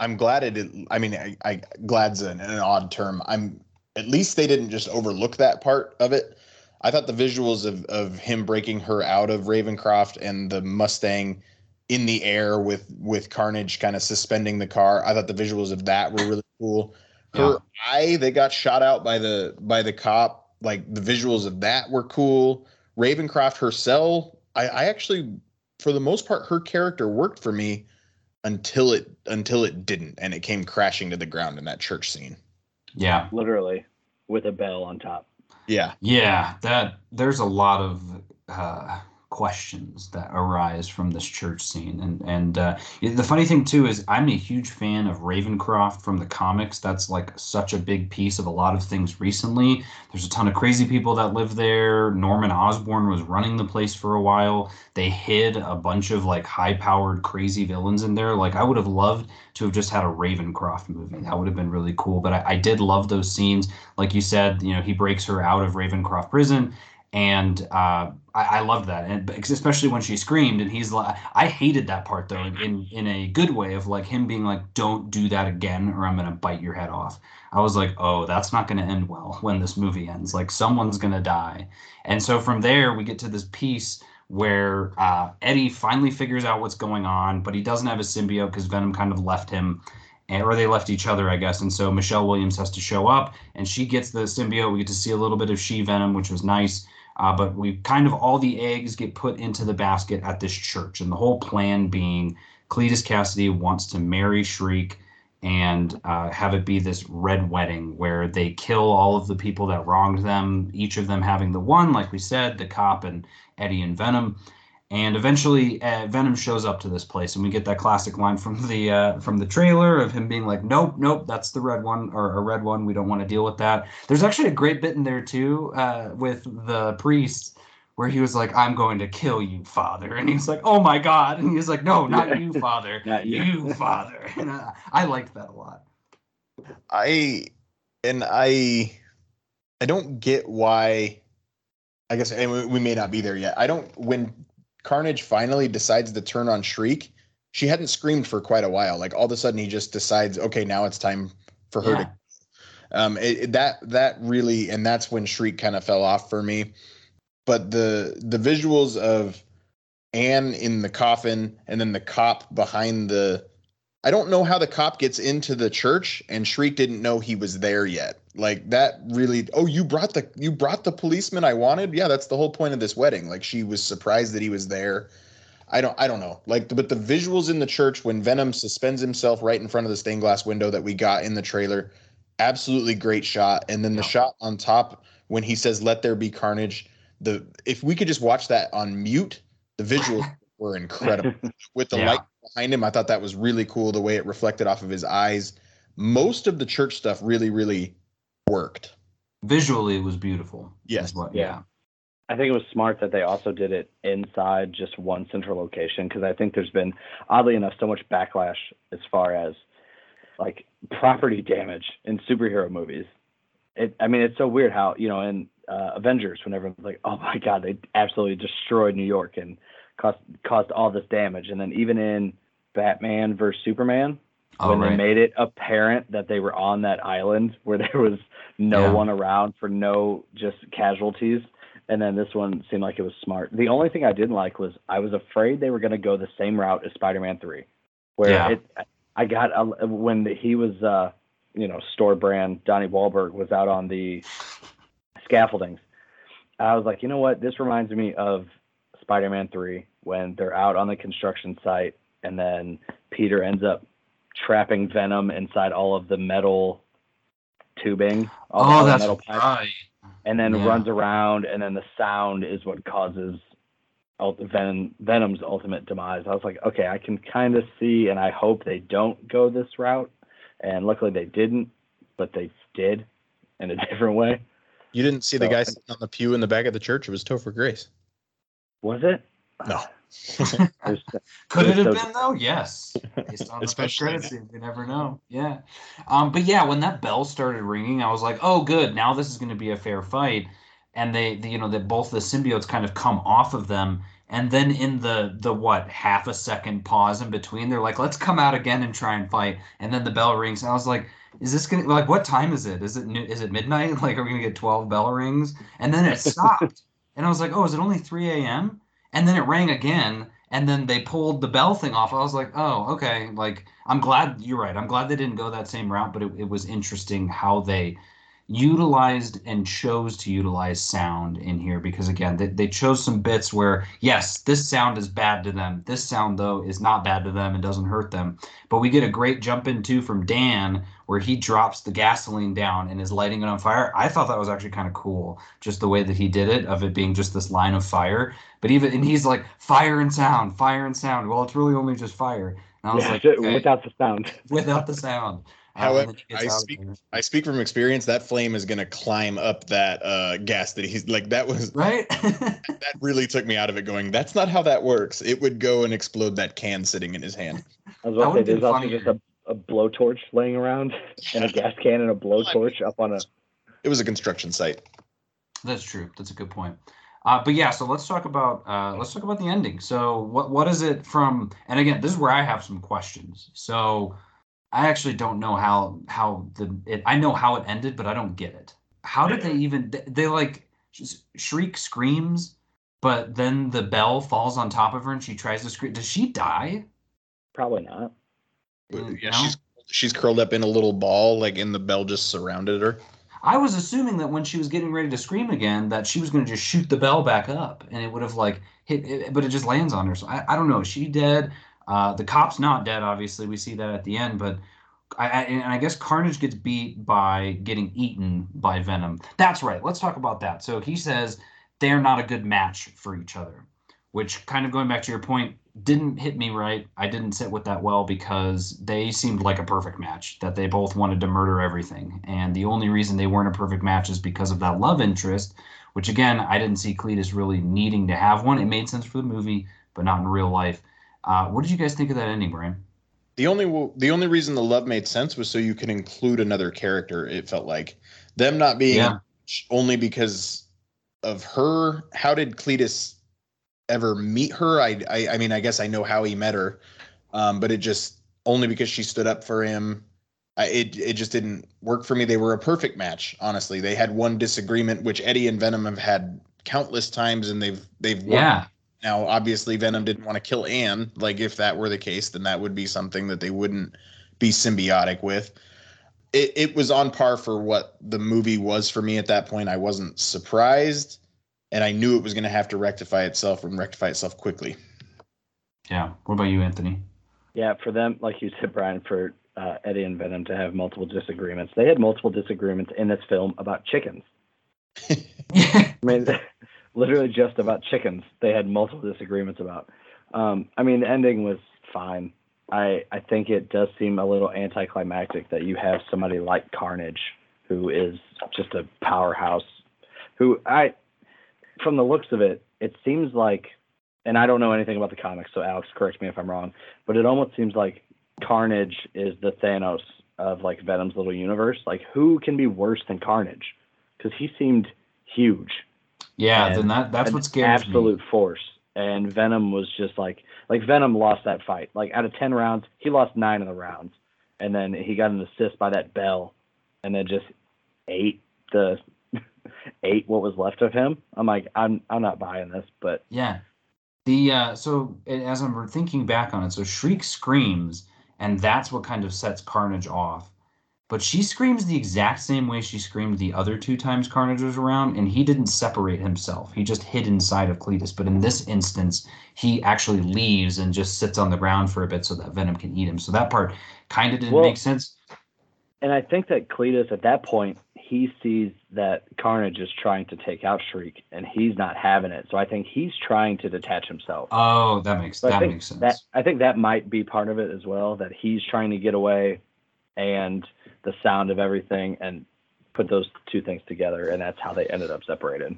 I'm glad it. did- I mean, I, I glad's an, an odd term. I'm at least they didn't just overlook that part of it. I thought the visuals of of him breaking her out of Ravencroft and the Mustang in the air with with Carnage kind of suspending the car. I thought the visuals of that were really cool. Her eye that got shot out by the by the cop, like the visuals of that were cool. Ravencroft herself, I, I actually, for the most part, her character worked for me until it until it didn't, and it came crashing to the ground in that church scene. Yeah. Literally with a bell on top. Yeah, Yeah, that there's a lot of uh, questions that arise from this church scene, and and uh, the funny thing too is I'm a huge fan of Ravencroft from the comics. That's like such a big piece of a lot of things recently. There's a ton of crazy people that live there. Norman Osborn was running the place for a while. They hid a bunch of like high-powered crazy villains in there. Like I would have loved to have just had a Ravencroft movie. That would have been really cool. But I, I did love those scenes. Like you said, you know, he breaks her out of Ravencroft prison and uh, I, I loved that, and especially when she screamed, and he's like, I hated that part though, in in a good way of like him being like, "Don't do that again, or I'm gonna bite your head off." I was like, "Oh, that's not gonna end well when this movie ends. Like someone's gonna die," and so from there we get to this piece where uh, Eddie finally figures out what's going on, but he doesn't have a symbiote because Venom kind of left him. Or they left each other, I guess. And so Michelle Williams has to show up, and she gets the symbiote. We get to see a little bit of she Venom, which was nice. Uh, but we kind of all the eggs get put into the basket at this church, and the whole plan being Cletus Kasady wants to marry Shriek and uh, have it be this red wedding where they kill all of the people that wronged them, each of them having the one, like we said, the cop and Eddie and Venom. And eventually, uh, Venom shows up to this place, and we get that classic line from the uh, from the trailer of him being like, "Nope, nope, that's the red one or a red one. We don't want to deal with that." There's actually a great bit in there too uh, with the priest where he was like, "I'm going to kill you, Father," and he's like, "Oh my God!" and he's like, "No, not you, Father, Not you. you, Father." And I, I liked that a lot. I and I I don't get why. I guess and we- we may not be there yet. I don't when Carnage finally decides to turn on Shriek. She hadn't screamed for quite a while. Like all of a sudden, he just decides, okay, now it's time for her Yeah. to um it, it- that that really and that's when shriek kind of fell off for me but the the visuals of anne in the coffin and then the cop behind the i don't know how the cop gets into the church and shriek didn't know he was there yet like that really oh you brought the you brought the policeman i wanted yeah that's the whole point of this wedding like she was surprised that he was there I don't I don't know. Like but the visuals in the church when Venom suspends himself right in front of the stained glass window that we got in the trailer, absolutely great shot. And then the shot on top when he says let there be carnage, the if we could just watch that on mute, the visuals were incredible. With the Yeah. light behind him, I thought that was really cool the way it reflected off of his eyes. Most of the church stuff really really worked. Visually, it was beautiful. Yes. is what- Yeah. I think it was smart that they also did it inside just one central location because I think there's been oddly enough so much backlash as far as like property damage in superhero movies. it. I mean, it's so weird how you know in uh, Avengers when everyone's like, oh my god, they absolutely destroyed New York and caused caused all this damage, and then even in Batman versus Superman. When right. they made it apparent that they were on that island where there was no Yeah. one around for no just casualties and then this one seemed like it was smart the only thing i didn't like was i was afraid they were going to go the same route as spider-man 3 where Yeah. it i got a, when he was uh you know store brand donnie Wahlberg was out on the scaffoldings i was like you know what this reminds me of spider-man 3 when they're out on the construction site and then peter ends up trapping venom inside all of the metal tubing all, all Oh, that's metal pipes right. and then Yeah. runs around, and then the sound is what causes Ven- Venom's ultimate demise. I was like, okay, I can kind of see, and I hope they don't go this route. And luckily they didn't, but they did in a different way. You didn't see the guy sitting on the pew in the back of the church. It was Topher Grace. Was it? No. Could it have been though? Yes. Based on the Especially credit now. scene, you never know. Yeah. Um, but yeah, when that bell started ringing, I was like, "Oh, good. Now this is going to be a fair fight." And they, the, you know, that both the symbiotes kind of come off of them, and then in the the what half a second pause in between, they're like, "Let's come out again and try and fight." And then the bell rings, and I was like, "Is this gonna like what time is it? Is it is it midnight? Like, are we gonna get twelve bell rings?" And then it stopped, and I was like, "Oh, is it only three a.m.?" And then it rang again, and then they pulled the bell thing off. I was like, oh, okay. Like, I'm glad you're right. I'm glad they didn't go that same route, but it, it was interesting how they utilized and chose to utilize sound in here because, again, they, they chose some bits where, yes, this sound is bad to them. This sound, though, is not bad to them and doesn't hurt them. But we get a great jump in, too, from Dan where he drops the gasoline down and is lighting it on fire. I thought that was actually kind of cool, just the way that he did it, of it being just this line of fire. But even and he's like fire and sound, fire and sound. Well, it's really only just fire. And I was yeah, like, okay, without the sound. without the sound. However, then he gets I speak- I speak from experience. That flame is going to climb up that uh, gas that he's like. That was right. that really took me out of it. Going, that's not how that works. It would go and explode that can sitting in his hand. I was That about to say, would've been there's also just a, a blowtorch laying around and a gas can and a blowtorch up on a. It was a construction site. That's true. That's a good point. Uh, but yeah, so let's talk about uh, let's talk about the ending. So what what is it from? And again, this is where I have some questions. So I actually don't know how how the it, I know how it ended, but I don't get it. How did they even they, they like just shriek screams, but then the bell falls on top of her and she tries to scream. Does she die? Probably not. Mm, Yeah, no? she's she's curled up in a little ball, like, and the bell just surrounded her. I was assuming that when she was getting ready to scream again, that she was going to just shoot the bell back up, and it would have like hit, it, but it just lands on her. So I, I don't know. Is she dead? Uh, the cop's not dead. Obviously, we see that at the end, but I, I and I guess Carnage gets beat by getting eaten by Venom. That's right. Let's talk about that. So he says they're not a good match for each other, which kind of going back to your point didn't hit me right. I didn't sit with that well because they seemed like a perfect match, that they both wanted to murder everything. And the only reason they weren't a perfect match is because of that love interest, which again, I didn't see Cletus really needing to have one. It made sense for the movie, but not in real life. Uh, what did you guys think of that ending, Brian? The only the only reason the love made sense was so you could include another character. It felt like them not being Yeah. only because of her. How did Cletus ever meet her? I, I I mean, I guess I know how he met her, um, but it just only because she stood up for him. I, it it just didn't work for me. They were a perfect match. Honestly, they had one disagreement, which Eddie and Venom have had countless times, and they've they've worked Yeah. now, obviously, Venom didn't want to kill Anne. Like, if that were the case, then that would be something that they wouldn't be symbiotic with. It, it was on par for what the movie was for me at that point. I wasn't surprised, and I knew it was going to have to rectify itself and rectify itself quickly. Yeah. What about you, Anthony? Yeah, for them, like you said, Brian, for uh, Eddie and Venom to have multiple disagreements. They had multiple disagreements in this film about chickens. Yeah. I mean, literally just about chickens. They had multiple disagreements about. Um, I mean, the ending was fine. I I think it does seem a little anticlimactic that you have somebody like Carnage, who is just a powerhouse. Who I, from the looks of it, it seems like, and I don't know anything about the comics, so Alex, correct me if I'm wrong, but it almost seems like Carnage is the Thanos of like Venom's little universe. Like, who can be worse than Carnage? Because he seemed huge. Yeah, And then that that's what scares absolute me. force. And Venom was just like like Venom lost that fight. Like out of ten rounds, he lost nine of the rounds, and then he got an assist by that bell, and then just ate the ate what was left of him. I'm like, I'm I'm not buying this, but Yeah. The uh so as I'm thinking back on it, so Shriek screams, and that's what kind of sets Carnage off. But she screams the exact same way she screamed the other two times Carnage was around, and he didn't separate himself. He just hid inside of Cletus. But in this instance, he actually leaves and just sits on the ground for a bit so that Venom can eat him. So that part kind of didn't Well- make sense. and I think that Cletus at that point he sees that Carnage is trying to take out Shriek, and he's not having it. So I think he's trying to detach himself. Oh, that makes So that makes sense. That I think that might be part of it as well. That he's trying to get away, and the sound of everything, and put those two things together, and that's how they ended up separated.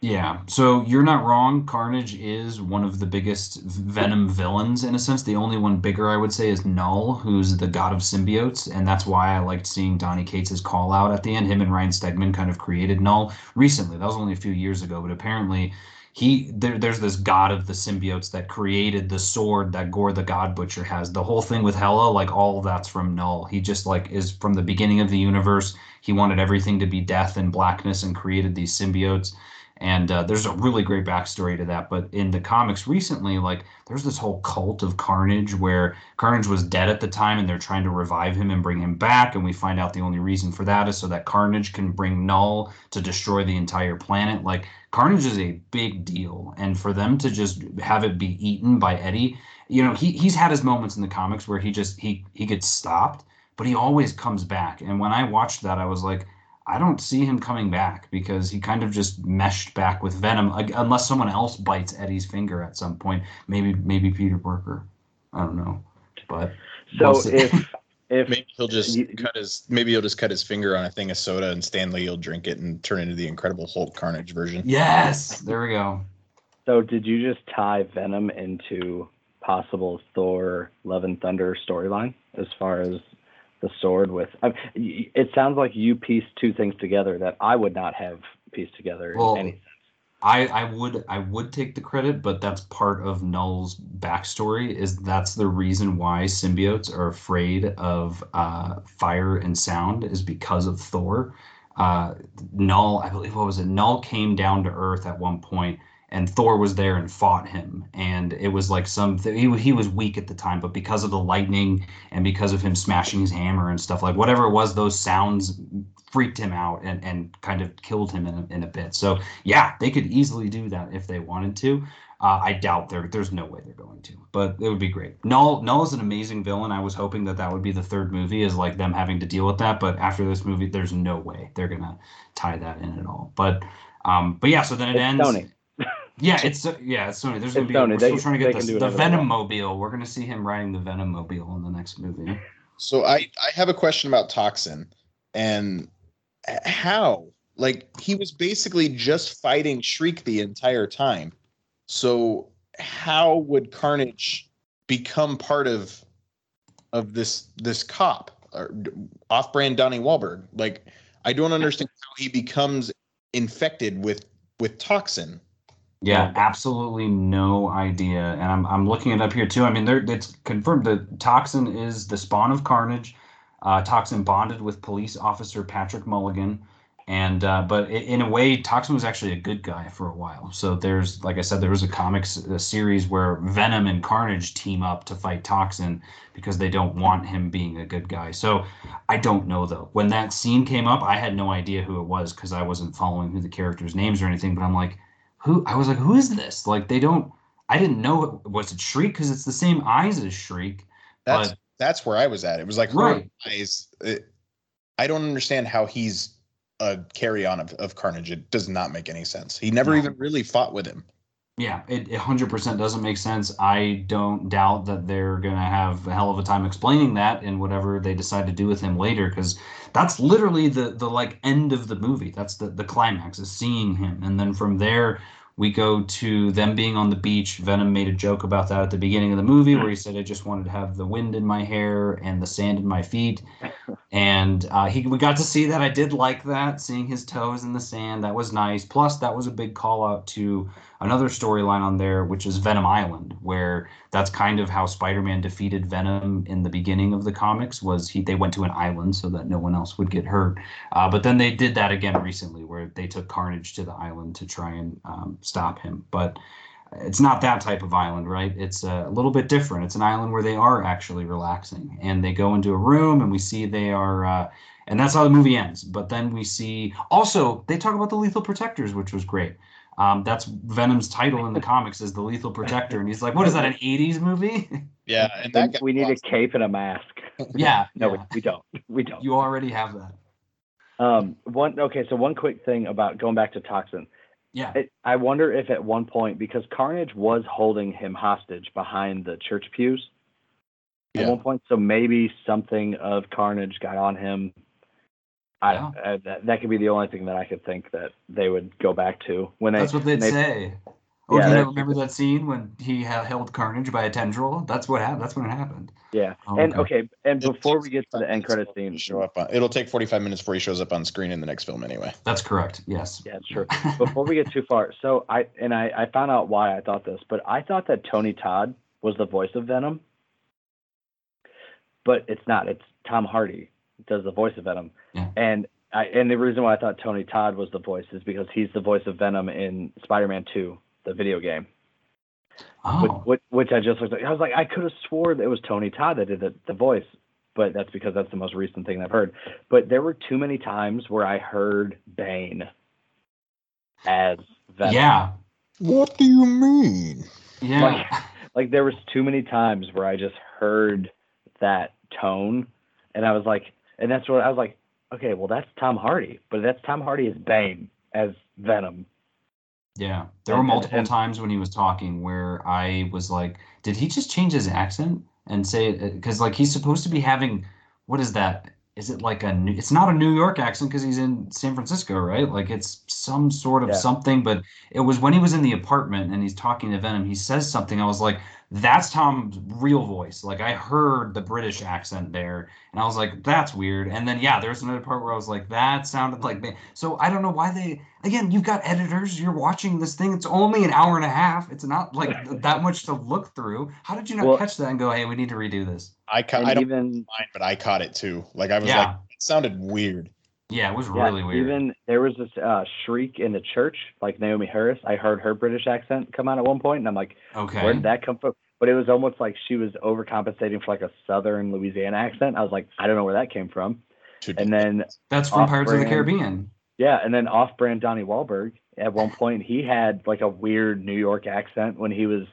Yeah, so you're not wrong. Carnage is one of the biggest Venom villains in a sense. The only one bigger, I would say, is Null, who's the god of symbiotes, and that's why I liked seeing Donny Cates' call out at the end. Him and Ryan Stegman kind of created Null recently. That was only a few years ago, but apparently he there, there's this god of the symbiotes that created the sword that Gorr the God Butcher has. The whole thing with Hela, like all that's from Null. He just like is from the beginning of the universe. He wanted everything to be death and blackness and created these symbiotes and uh, there's a really great backstory to that but in the comics recently like there's this whole cult of carnage where carnage was dead at the time and they're trying to revive him and bring him back and we find out the only reason for that is so that carnage can bring null to destroy the entire planet. Like carnage is a big deal and for them to just have it be eaten by eddie you know he, he's had his moments in the comics where he just he he gets stopped but he always comes back. And when i watched that i was like I don't see him coming back because he kind of just meshed back with Venom, like, unless someone else bites Eddie's finger at some point. Maybe maybe Peter Parker. I don't know, but So we'll if if Maybe he'll just You- cut his maybe he'll just cut his finger on a thing of soda and Stanley will drink it and turn into the Incredible Hulk Carnage version. yes, there we go. so, did you just tie Venom into possible Thor Love and Thunder storyline as far as the sword with? I y- it sounds like you pieced two things together that I would not have pieced together Well, in any sense. I, I would I would take the credit, but that's part of Null's backstory. Is that's the reason why symbiotes are afraid of uh, fire and sound is because of Thor. Uh, Null, I believe, what was it? Null came down to Earth at one point, and Thor was there and fought him. And it was like some he he was weak at the time, but because of the lightning and because of him smashing his hammer and stuff like whatever it was, those sounds freaked him out and and kind of killed him in a, in a bit. So yeah, they could easily do that if they wanted to. Uh, I doubt there. There's no way they're going to, but it would be great. Null, Null is an amazing villain. I was hoping that that would be the third movie, is like them having to deal with that. But after this movie, there's no way they're gonna tie that in at all. But, um, but yeah. So then it It's ends. Sony. Yeah, it's uh, yeah, it's Sony. There's gonna It's be. Sony. We're They- still trying to get can do the, the Venom mobile. We're gonna see him riding the Venom mobile in the next movie. So I I have a question about Toxin and how like he was basically just fighting Shriek the entire time. So how would Carnage become part of of this this cop or off-brand Donnie Wahlberg? Like I don't understand how he becomes infected with with toxin. Yeah, absolutely no idea. And I'm I'm looking it up here too. I mean, there it's confirmed that Toxin is the spawn of Carnage. Uh, Toxin bonded with police officer Patrick Mulligan, and uh, but in a way, Toxin was actually a good guy for a while. So there's, like I said, there was a comics a series where Venom and Carnage team up to fight Toxin because they don't want him being a good guy. So I don't know though. When that scene came up, I had no idea who it was because I wasn't following who the characters' names or anything. But I'm like, who? I was like, who is this? Like they don't. I didn't know. It was it Shriek? Because it's the same eyes as Shriek. That's But- that's where I was at. It was like Right. eyes. It, I don't understand how he's a carry on of, of Carnage. It does not make any sense. He never No. even really fought with him. Yeah, it, it 100% doesn't make sense. I don't doubt that they're going to have a hell of a time explaining that in whatever they decide to do with him later because that's literally the the like end of the movie. That's the the climax is seeing him and then from there we go to them being on the beach. Venom made a joke about that at the beginning of the movie where he said I just wanted to have the wind in my hair and the sand in my feet. and uh, he we got to see that. I did like that, seeing his toes in the sand. That was nice. Plus, that was a big call out to another storyline on there, which is Venom Island, where that's kind of how Spider-Man defeated Venom in the beginning of the comics. Was he? They went to an island so that no one else would get hurt. Uh, but then they did that again recently, where they took Carnage to the island to try and um, stop him. But it's not that type of island, right? It's a little bit different. It's an island where they are actually relaxing, and they go into a room, and we see they are, uh, and that's how the movie ends. But then we see also they talk about the lethal protectors, which was great. Um, that's Venom's title in the comics is the Lethal Protector, and he's like, "What is that? An '80s movie?" Yeah, and that guy we need a cape and a mask. yeah, No, yeah. we, we don't. We don't. you already have that. Um, one okay, so one quick thing about going back to Toxin. Yeah, It, I wonder if at one point, because Carnage was holding him hostage behind the church pews at one point, so maybe something of Carnage got on him. I, Yeah. uh, that, that could be the only thing that I could think that they would go back to when they. that's what they'd they- say. Or Yeah, do you that's- remember that scene when he ha- held Carnage by a tendril? That's what happened. That's when it happened. Yeah, Oh, and okay. okay, and before we get to the end minutes credit before scene, show up on, it'll take 45 minutes before he shows up on screen in the next film anyway. That's correct. Yes. Yeah, it's true. Before we get too far, so I and I, I found out why I thought this, but I thought that Tony Todd was the voice of Venom, but it's not. It's Tom Hardy does the voice of Venom, Yeah. and I and the reason why I thought Tony Todd was the voice is because he's the voice of Venom in Spider-Man 2, the video game, which, Oh, which, which I just looked at. I was like, I could have swore that it was Tony Todd that did the, the voice, but that's because that's the most recent thing I've heard. But there were too many times where I heard Bane as Venom. yeah, What do you mean? yeah. like there was too many times where I just heard that tone, and I was like, and that's what I was like, okay, well that's Tom Hardy, but that's Tom Hardy as Bane as Venom. Yeah, there were And- and- multiple and- times when he was talking where I was like, did he just change his accent and say it? Because like he's supposed to be having, what is that? Is it like a new, it's not a New York accent because he's in San Francisco, right? Like it's some sort of Yeah. something, but it was when he was in the apartment and he's talking to Venom, he says something. I was like, that's Tom's real voice. Like I heard the British accent there and I was like, that's weird. And then yeah, there's another part where I was like, that sounded like me. So I don't know why they again, you've got editors, you're watching this thing. It's only an hour and a half. It's not like th- that much to look through. How did you not Well- catch that and go, hey, we need to redo this? I ca- And I don't even mind, but I caught it too. Like I was Yeah. like, it sounded weird. Yeah, it was yeah, really weird. even there was this uh, shriek in the church, like Naomie Harris. I heard her British accent come out at one point, and I'm like, okay. where did that come from? But it was almost like she was overcompensating for like a Southern Louisiana accent. I was like, I don't know where that came from. Should And then That's from Pirates of the Caribbean. Yeah, and then off-brand Donnie Wahlberg. At one point, he had like a weird New York accent when he was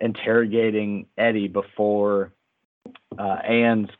interrogating Eddie before uh, Anne's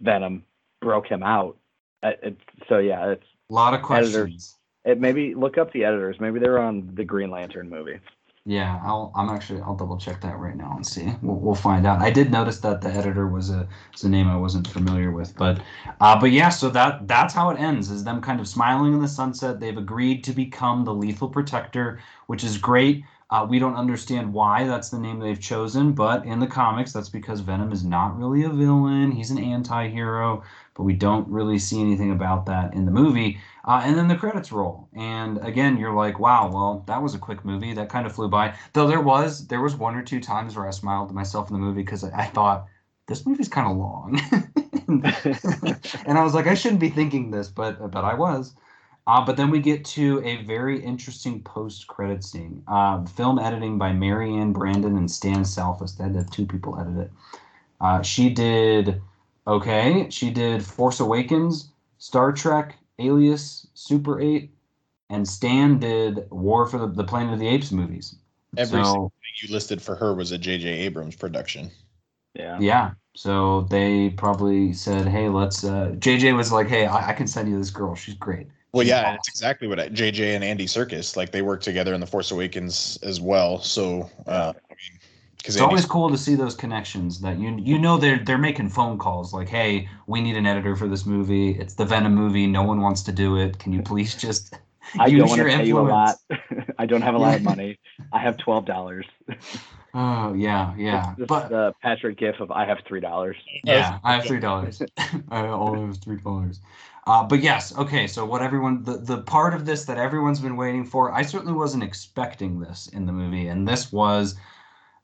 Venom broke him out. Uh, it's, so yeah, it's A lot of Editors. questions. it. Maybe look up the editors. Maybe they're on the Green Lantern movie. Yeah, I'll I'm actually I'll double check that right now and see. We'll, we'll find out. I did notice that the editor was a was a name I wasn't familiar with, but uh, but yeah, so that that's how it ends. Is them kind of smiling in the sunset. They've agreed to become the lethal protector, which is great. Uh, we don't understand why that's the name they've chosen, but in the comics, that's because Venom is not really a villain. He's an anti-hero, but we don't really see anything about that in the movie. Uh, and then the credits roll, and again, you're like, "Wow, well, that was a quick movie. That kind of flew by." Though there was there was one or two times where I smiled to myself in the movie because I, I thought this movie's kind of long, and I was like, I shouldn't be thinking this, but but I was. Uh, but then we get to a very interesting post-credit scene. Uh, film editing by Maryann Brandon and Stan Salfas. They had to two people edit it. Uh, she did okay. She did Force Awakens, Star Trek, Alias, Super 8, and Stan did War for the, the Planet of the Apes movies. Every so, single thing you listed for her was a J.J. Abrams production. Yeah. yeah. So they probably said, hey, let's. Uh, JJ was like, hey, I, I can send you this girl. She's great. Well, yeah, awesome. that's exactly what I, JJ and Andy Serkis like. They work together in the Force Awakens as well. So, uh, I mean, because It's always cool to see those connections that you you know they're they're making phone calls like, hey, we need an editor for this movie. It's the Venom movie. No one wants to do it. Can you please just I Use don't want to your pay you a lot. I don't have a lot of money. I have twelve dollars. Oh yeah, yeah. This But the Patrick gif of I have three dollars. yeah, I have three dollars. I only have three dollars. Uh, but yes, okay. So what everyone, the the part of this that everyone's been waiting for, I certainly wasn't expecting this in the movie, and this was.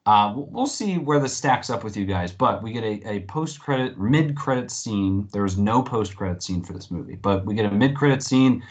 Uh, we'll- see where this stacks up with you guys, but we get a, a post credit, mid credit scene. There was no post credit scene for this movie, but we get a mid credit scene.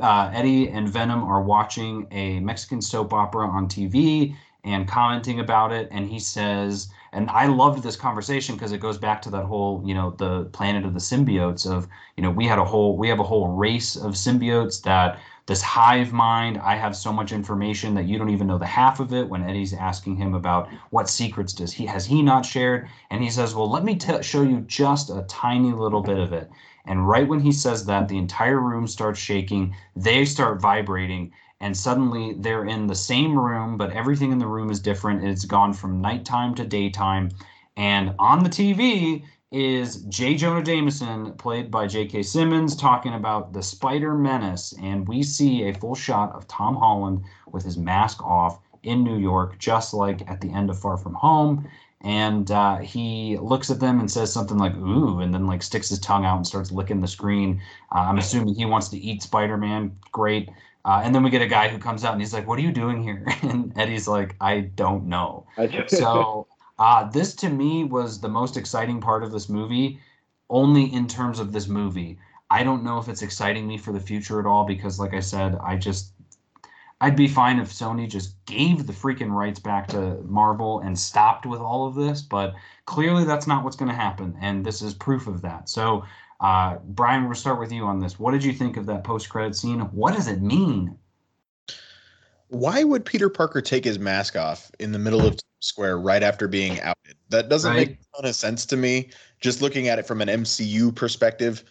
Uh, Eddie and Venom are watching a Mexican soap opera on TV and commenting about it, and he says, and I loved this conversation because it goes back to that whole, you know, the planet of the symbiotes of, you know, we had a whole, we have a whole race of symbiotes that this hive mind, I have so much information that you don't even know the half of it. When Eddie's asking him about what secrets does he has he not shared, and he says, well, let me t- show you just a tiny little bit of it. And right when he says that, the entire room starts shaking. They start vibrating, and suddenly they're in the same room, but everything in the room is different. It's gone from nighttime to daytime. And on the TV is J. Jonah Jameson, played by J.K. Simmons, talking about the Spider Menace. And we see a full shot of Tom Holland with his mask off in New York, just like at the end of Far From Home. And uh, he looks at them and says something like "ooh," and then like sticks his tongue out and starts licking the screen. Uh, I'm assuming he wants to eat Spider-Man. Great. Uh, and then we get a guy who comes out and he's like, "What are you doing here?" And Eddie's like, "I don't know." So uh, this to me was the most exciting part of this movie, only in terms of this movie. I don't know if it's exciting me for the future at all because, like I said, I just I'd be fine if Sony just gave the freaking rights back to Marvel and stopped with all of this, but clearly that's not what's going to happen, and this is proof of that. So, uh, Brian, we'll start with you on this. What did you think of that post-credit scene? What does it mean? Why would Peter Parker take his mask off in the middle of Times Square right after being outed? That doesn't Right. make a ton of sense to me. Just looking at it from an MCU perspective,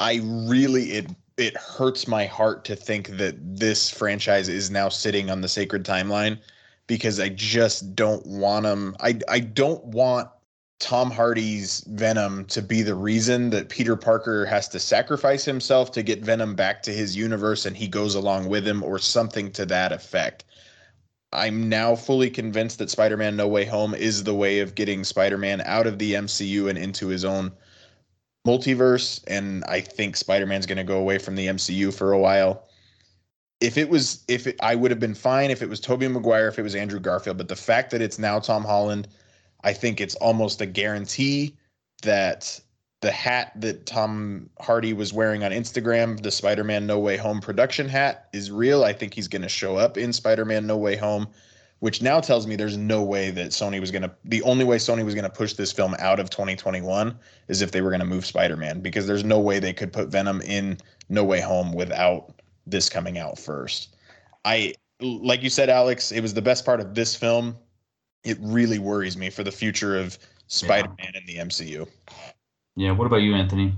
I really it it hurts my heart to think that this franchise is now sitting on the sacred timeline because I just don't want them. I I don't want Tom Hardy's Venom to be the reason that Peter Parker has to sacrifice himself to get Venom back to his universe and he goes along with him or something to that effect. I'm now fully convinced that Spider Man No Way Home is the way of getting Spider Man out of the MCU and into his own multiverse. And I think Spider Man's going to go away from the MCU for a while. If it was, if it, I would have been fine if it was Tobey Maguire, if it was Andrew Garfield, but the fact that it's now Tom Holland, I think it's almost a guarantee that the hat that Tom Hardy was wearing on Instagram, the Spider Man No Way Home production hat, is real. I think he's going to show up in Spider Man No Way Home, which now tells me there's no way that Sony was going to, the only way Sony was going to push this film out of 2021 is if they were going to move Spider Man, because there's no way they could put Venom in No Way Home without this coming out first. I, like you said, Alex, it was the best part of this film. It really worries me for the future of Spider Man in the MCU. Yeah. What about you, Anthony?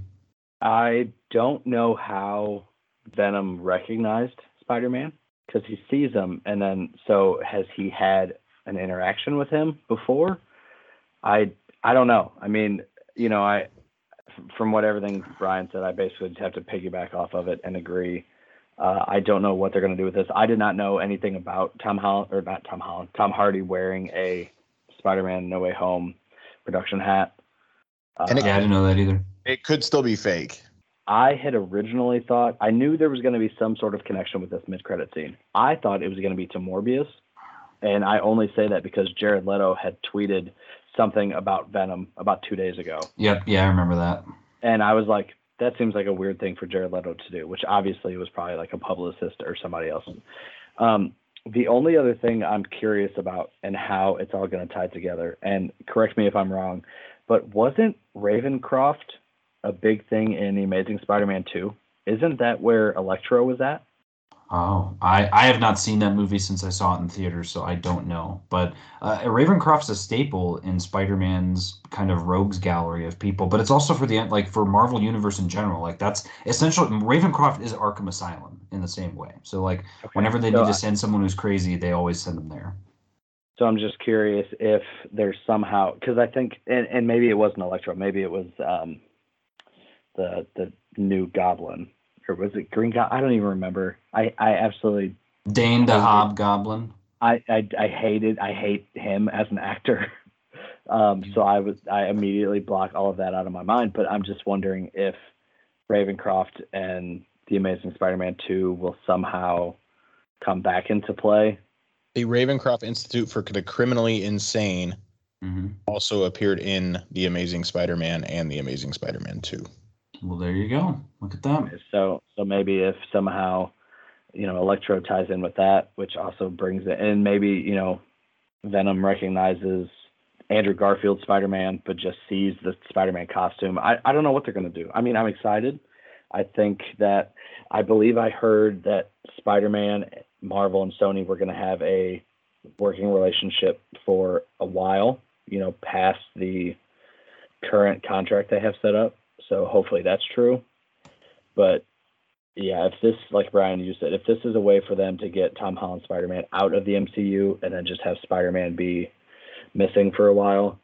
I don't know how Venom recognized Spider-Man because he sees him, and then so has he had an interaction with him before? I I don't know. I mean, you know, I from what everything Brian said, I basically just have to piggyback off of it and agree. Uh, I don't know what they're going to do with this. I did not know anything about Tom Holland or not Tom Holland, Tom Hardy wearing a Spider-Man No Way Home production hat. Uh, And it- Yeah, I didn't know that either. It could still be fake. I had originally thought I knew there was going to be some sort of connection with this mid-credit scene. I thought it was going to be to Morbius, and I only say that because Jared Leto had tweeted something about Venom about two days ago, Yep. Yeah, I remember that. and I was like, that seems like a weird thing for Jared Leto to do, which obviously was probably like a publicist or somebody else. Um, the only other thing I'm curious about and how it's all going to tie together, and correct me if I'm wrong, but wasn't Ravencroft a big thing in the Amazing Spider-Man 2? Isn't that where Electro was at? Oh, I, I have not seen that movie since I saw it in theaters, so I don't know. But uh, Ravencroft's a staple in Spider-Man's kind of rogues gallery of people, but it's also for the like for Marvel Universe in general. Like that's essentially Ravencroft is Arkham Asylum in the same way. So like Okay. whenever they So need to send someone who's crazy, they always send them there. So I'm just curious if there's somehow because I think and, and maybe it wasn't Electro, maybe it was um, the the new Goblin or was it Green Goblin? I don't even remember. I I absolutely Dane the Hobgoblin. I, I I hated I hate him as an actor. Um, so I was I immediately block all of that out of my mind. But I'm just wondering if Ravencroft and the Amazing Spider-Man 2 will somehow come back into play. The Ravencroft Institute for the Criminally Insane hmm also appeared in The Amazing Spider-Man and The Amazing Spider-Man 2. Well, there you go. Look at that. So so maybe if somehow you know Electro ties in with that, which also brings it, and maybe you know Venom recognizes Andrew Garfield Spider-Man, but just sees the Spider-Man costume. I I don't know what they're gonna do. I mean, I'm excited. I think that I believe I heard that Spider-Man, Marvel, and Sony were gonna have a working relationship for a while. You know, past the current contract they have set up. So hopefully that's true. But yeah, if this, like Brian, you said, if this is a way for them to get Tom Holland Spider Man out of the MCU and then just have Spider Man be missing for a while,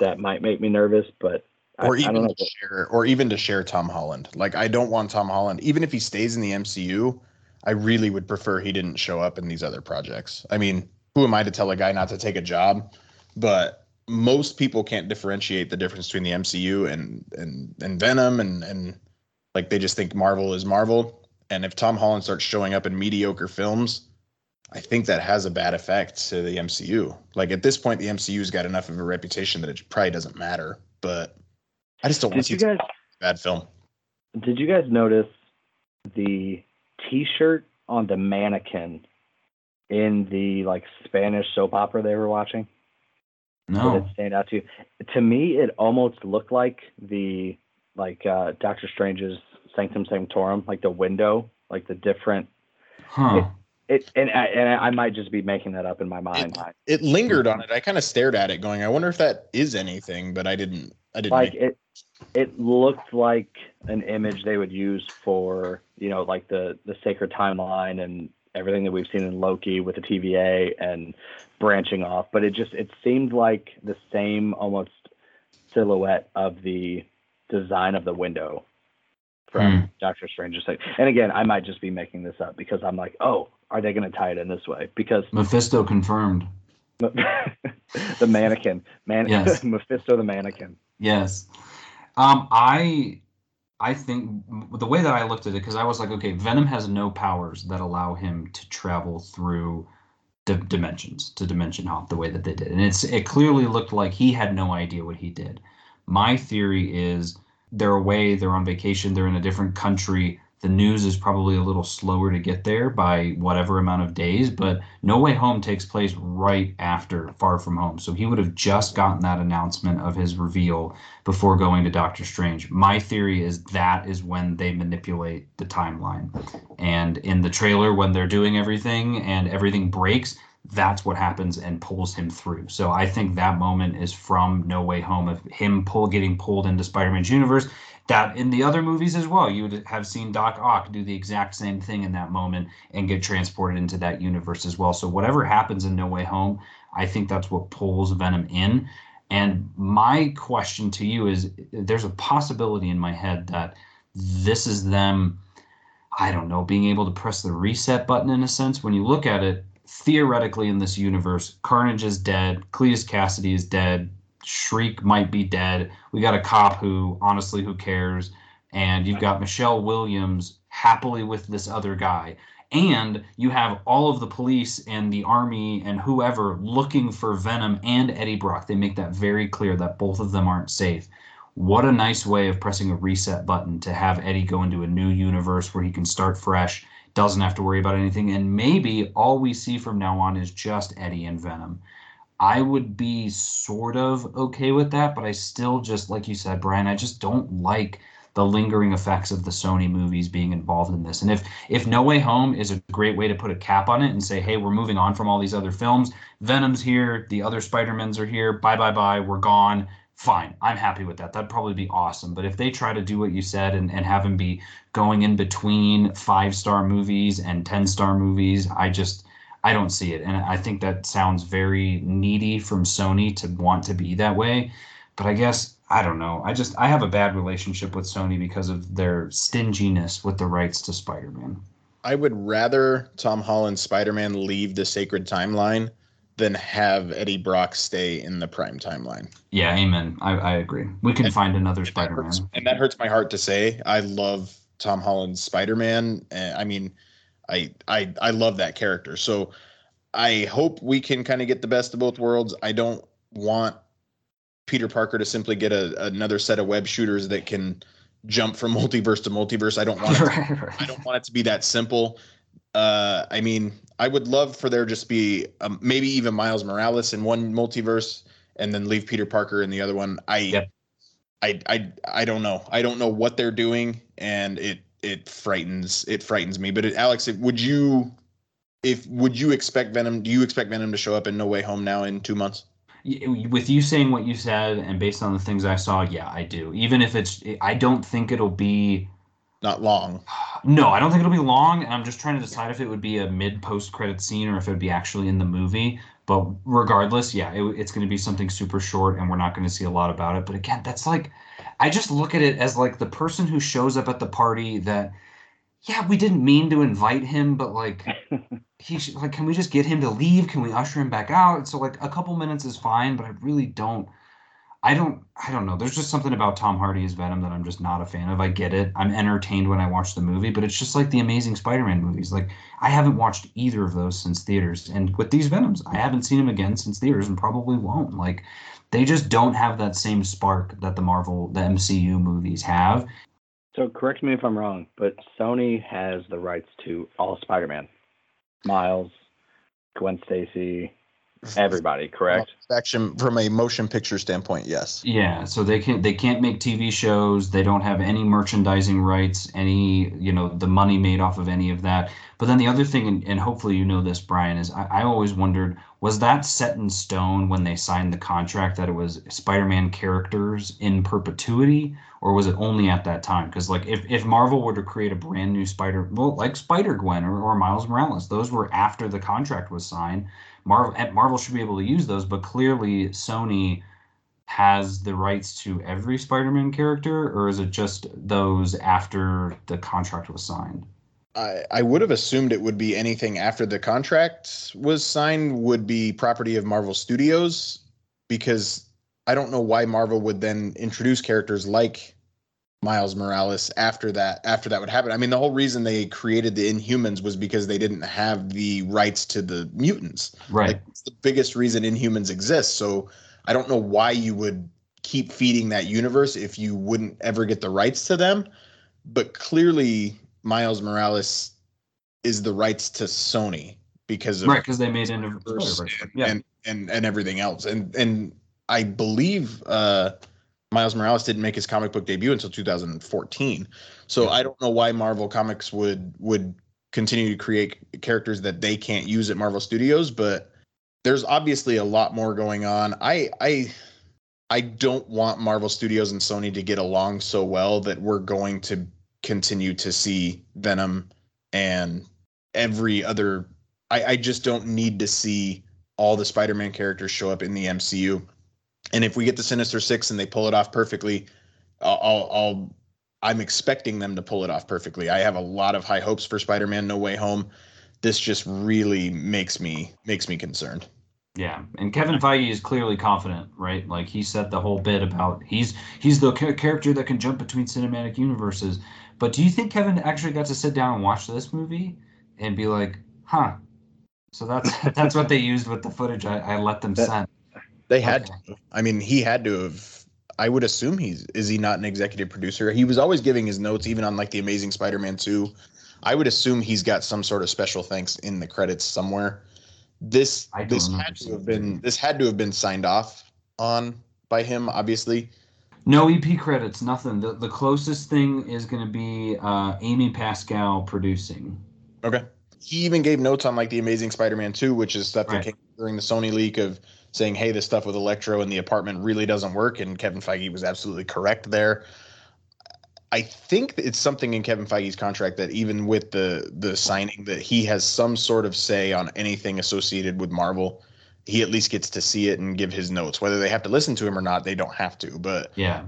that might make me nervous. But Or I, I even don't know. to share or even to share Tom Holland. Like I don't want Tom Holland even if he stays in the MCU, I really would prefer he didn't show up in these other projects. I mean, who am I to tell a guy not to take a job? But most people can't differentiate the difference between the MCU and and and Venom and and like they just think Marvel is Marvel. And if Tom Holland starts showing up in mediocre films, I think that has a bad effect to the MCU. Like at this point, the MCU's got enough of a reputation that it probably doesn't matter. But I just don't want to see guys bad film. did you guys notice the T-shirt on the mannequin in the like Spanish soap opera they were watching? Did No. it stand out to you? To me, it almost looked like the like uh, Doctor Strange's Sanctum Sanctorum, like the window, like the different. Huh. It and I, and I might just be making that up in my mind. It lingered on it. I kind of stared at it, going, "I wonder if that is anything," but I didn't. I didn't. like make- it, it looked like an image they would use for you know like the the sacred timeline and everything that we've seen in Loki with the TVA and branching off. But it just it seemed like the same almost silhouette of the design of the window from Hmm. Doctor Strange's thing. And again, I might just be making this up because I'm like, oh, are they going to tie it in this way? Because Mephisto confirmed. the mannequin, man, Yes. Mephisto the mannequin. Yes. Um, I I think the way that I looked at it, because I was like, okay, Venom has no powers that allow him to travel through di- dimensions to dimension hop the way that they did, and it's it clearly looked like he had no idea what he did. My theory is they're away, they're on vacation, they're in a different country. The news is probably a little slower to get there by whatever amount of days, but No Way Home takes place right after Far From Home. So he would have just gotten that announcement of his reveal before going to Doctor Strange. My theory is that is when they manipulate the timeline. And in the trailer, when they're doing everything and everything breaks, that's what happens and pulls him through. So I think that moment is from No Way Home of him pull getting pulled into Spider-Man's universe. That in the other movies as well, you would have seen Doc Ock do the exact same thing in that moment and get transported into that universe as well. So whatever happens in No Way Home, I think that's what pulls Venom in. And my question to you is there's a possibility in my head that this is them, I don't know, being able to press the reset button in a sense. When you look at it, theoretically in this universe, Carnage is dead, Cletus Kasady is dead, Shriek might be dead. We got a cop who, honestly, who cares? And you've got Michelle Williams happily with this other guy and you have all of the police and the army and whoever looking for Venom and Eddie Brock. They make that very clear that both of them aren't safe. What a nice way of pressing a reset button to have Eddie go into a new universe where he can start fresh, doesn't have to worry about anything, and maybe all we see from now on is just Eddie and Venom. I would be sort of okay with that, but I still just, like you said, Brian, I just don't like the lingering effects of the Sony movies being involved in this. And if if No Way Home is a great way to put a cap on it and say, hey, we're moving on from all these other films, Venom's here, the other Spider-Mans are here, bye bye bye, we're gone. Fine, I'm happy with that. That'd probably be awesome. But if they try to do what you said and, and have him be going in between five star movies and 10 star movies, I just I don't see it. And I think that sounds very needy from Sony to want to be that way. but I guess I don't know. I just I have a bad relationship with Sony because of their stinginess with the rights to Spider-Man. I would rather Tom Holland's Spider-Man leave the sacred timeline than have Eddie Brock stay in the prime timeline. Yeah, amen. I, I agree. We can And- find another Spider-Man. hurts, and that hurts my heart to say. I love Tom Holland's Spider-Man. I mean, I I I love that character. So I hope we can kind of get the best of both worlds. I don't want Peter Parker to simply get a, another set of web shooters that can jump from multiverse to multiverse. I don't want it to right, right. I don't want it to be that simple. Uh, I mean, I would love for there just be um, maybe even Miles Morales in one multiverse and then leave Peter Parker in the other one. I, Yep. I, I, I don't know. I don't know what they're doing, and it it frightens it frightens me. But it, Alex, if, would you if would you expect Venom? Do you expect Venom to show up in No Way Home now in two months? With you saying what you said and based on the things I saw, yeah, I do. Even if it's, I don't think it'll be. Not long. No, I don't think it'll be long, and I'm just trying to decide if it would be a mid post credit scene or if it would be actually in the movie. But regardless, yeah, it, it's going to be something super short, and we're not going to see a lot about it. But again, that's like, I just look at it as like the person who shows up at the party that, yeah, we didn't mean to invite him, but like, he should, like, can we just get him to leave? Can we usher him back out? So like, a couple minutes is fine, but I really don't. I don't I don't know. There's just something about Tom Hardy as Venom that I'm just not a fan of. I get it. I'm entertained when I watch the movie, but it's just like the Amazing Spider-Man movies. Like I haven't watched either of those since theaters. And with these Venoms, I haven't seen them again since theaters and probably won't. Like they just don't have that same spark that the Marvel, the MCU movies have. So correct me if I'm wrong, but Sony has the rights to all Spider-Man, Miles, Gwen Stacy, everybody. Correct? Action from a motion picture standpoint, yes. Yeah, so they can't they can't make TV shows. They don't have any merchandising rights, any you know the money made off of any of that. But then the other thing, and, and hopefully you know this, Brian, is I, I always wondered was that set in stone when they signed the contract that it was Spider-Man characters in perpetuity, or was it only at that time? Because like if if Marvel were to create a brand new Spider, well, like Spider Gwen or, or Miles Morales, those were after the contract was signed. Marvel Marvel should be able to use those, but clearly Sony has the rights to every Spider-Man character, or is it just those after the contract was signed? I, I would have assumed it would be anything after the contract was signed would be property of Marvel Studios because I don't know why Marvel would then introduce characters like Miles Morales after that after that would happen. I mean the whole reason they created the Inhumans was because they didn't have the rights to the mutants. Right. Like it's the biggest reason Inhumans exists. So I don't know why you would keep feeding that universe if you wouldn't ever get the rights to them. But clearly, Miles Morales is the rights to Sony because of right, because they made into Spider-Verse Spider-Verse. and, Yeah. and and and everything else. And and I believe uh, Miles Morales didn't make his comic book debut until 2014. So Yeah. I don't know why Marvel Comics would would continue to create characters that they can't use at Marvel Studios, but there's obviously a lot more going on. I I I don't want Marvel Studios and Sony to get along so well that we're going to continue to see Venom and every other I, I just don't need to see all the Spider-Man characters show up in the MCU. And if we get the Sinister Six and they pull it off perfectly, I'll, I'll, I'm expecting them to pull it off perfectly. I have a lot of high hopes for Spider-Man No Way Home. This just really makes me makes me concerned. Yeah, and Kevin Feige is clearly confident, right? Like he said the whole bit about he's he's the cha- character that can jump between cinematic universes. But do you think Kevin actually got to sit down and watch this movie and be like, "Huh"? So that's that's what they used with the footage I, I let them That- send. They had Okay. to. I mean, he had to have. I would assume he's is he not an executive producer? He was always giving his notes, even on like the Amazing Spider-Man two. I would assume he's got some sort of special thanks in the credits somewhere. This this had to have been this had to have been signed off on by him, obviously. No EP credits, nothing. The the closest thing is going to be uh, Amy Pascal producing. Okay. He even gave notes on like the Amazing Spider-Man 2, which is stuff Right. that came during the Sony leak of saying, "Hey, this stuff with Electro in the apartment really doesn't work," and Kevin Feige was absolutely correct there. I think it's something in Kevin Feige's contract that even with the the signing that he has some sort of say on anything associated with Marvel. He at least gets to see it and give his notes. Whether they have to listen to him or not, they don't have to. But Yeah.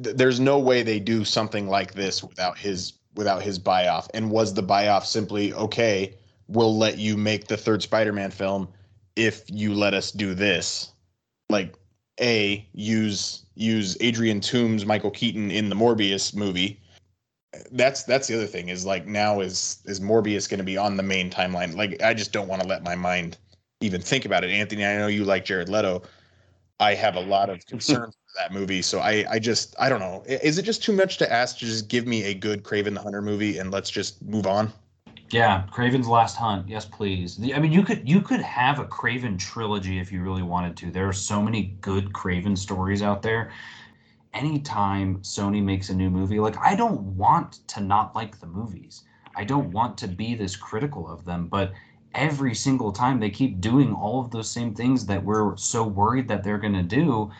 th- there's no way they do something like this without his without his buy off. And was the buy off simply okay? We'll let you make the third Spider-Man film if you let us do this. Like a use use Adrian Toombs, Michael Keaton in the Morbius movie. That's that's the other thing is like now is is Morbius going to be on the main timeline? Like I just don't want to let my mind even think about it. Anthony, I know you like Jared Leto. I have a lot of concerns for that movie, so I I just I don't know. Is it just too much to ask to just give me a good Kraven the Hunter movie and let's just move on? Yeah, Kraven's Last Hunt. Yes, please. The- I mean, you could you could have a Kraven trilogy if you really wanted to. There are so many good Kraven stories out there. Anytime Sony makes a new movie, like I don't want to not like the movies. I don't want to be this critical of them, but every single time they keep doing all of those same things that we're so worried that they're going to do,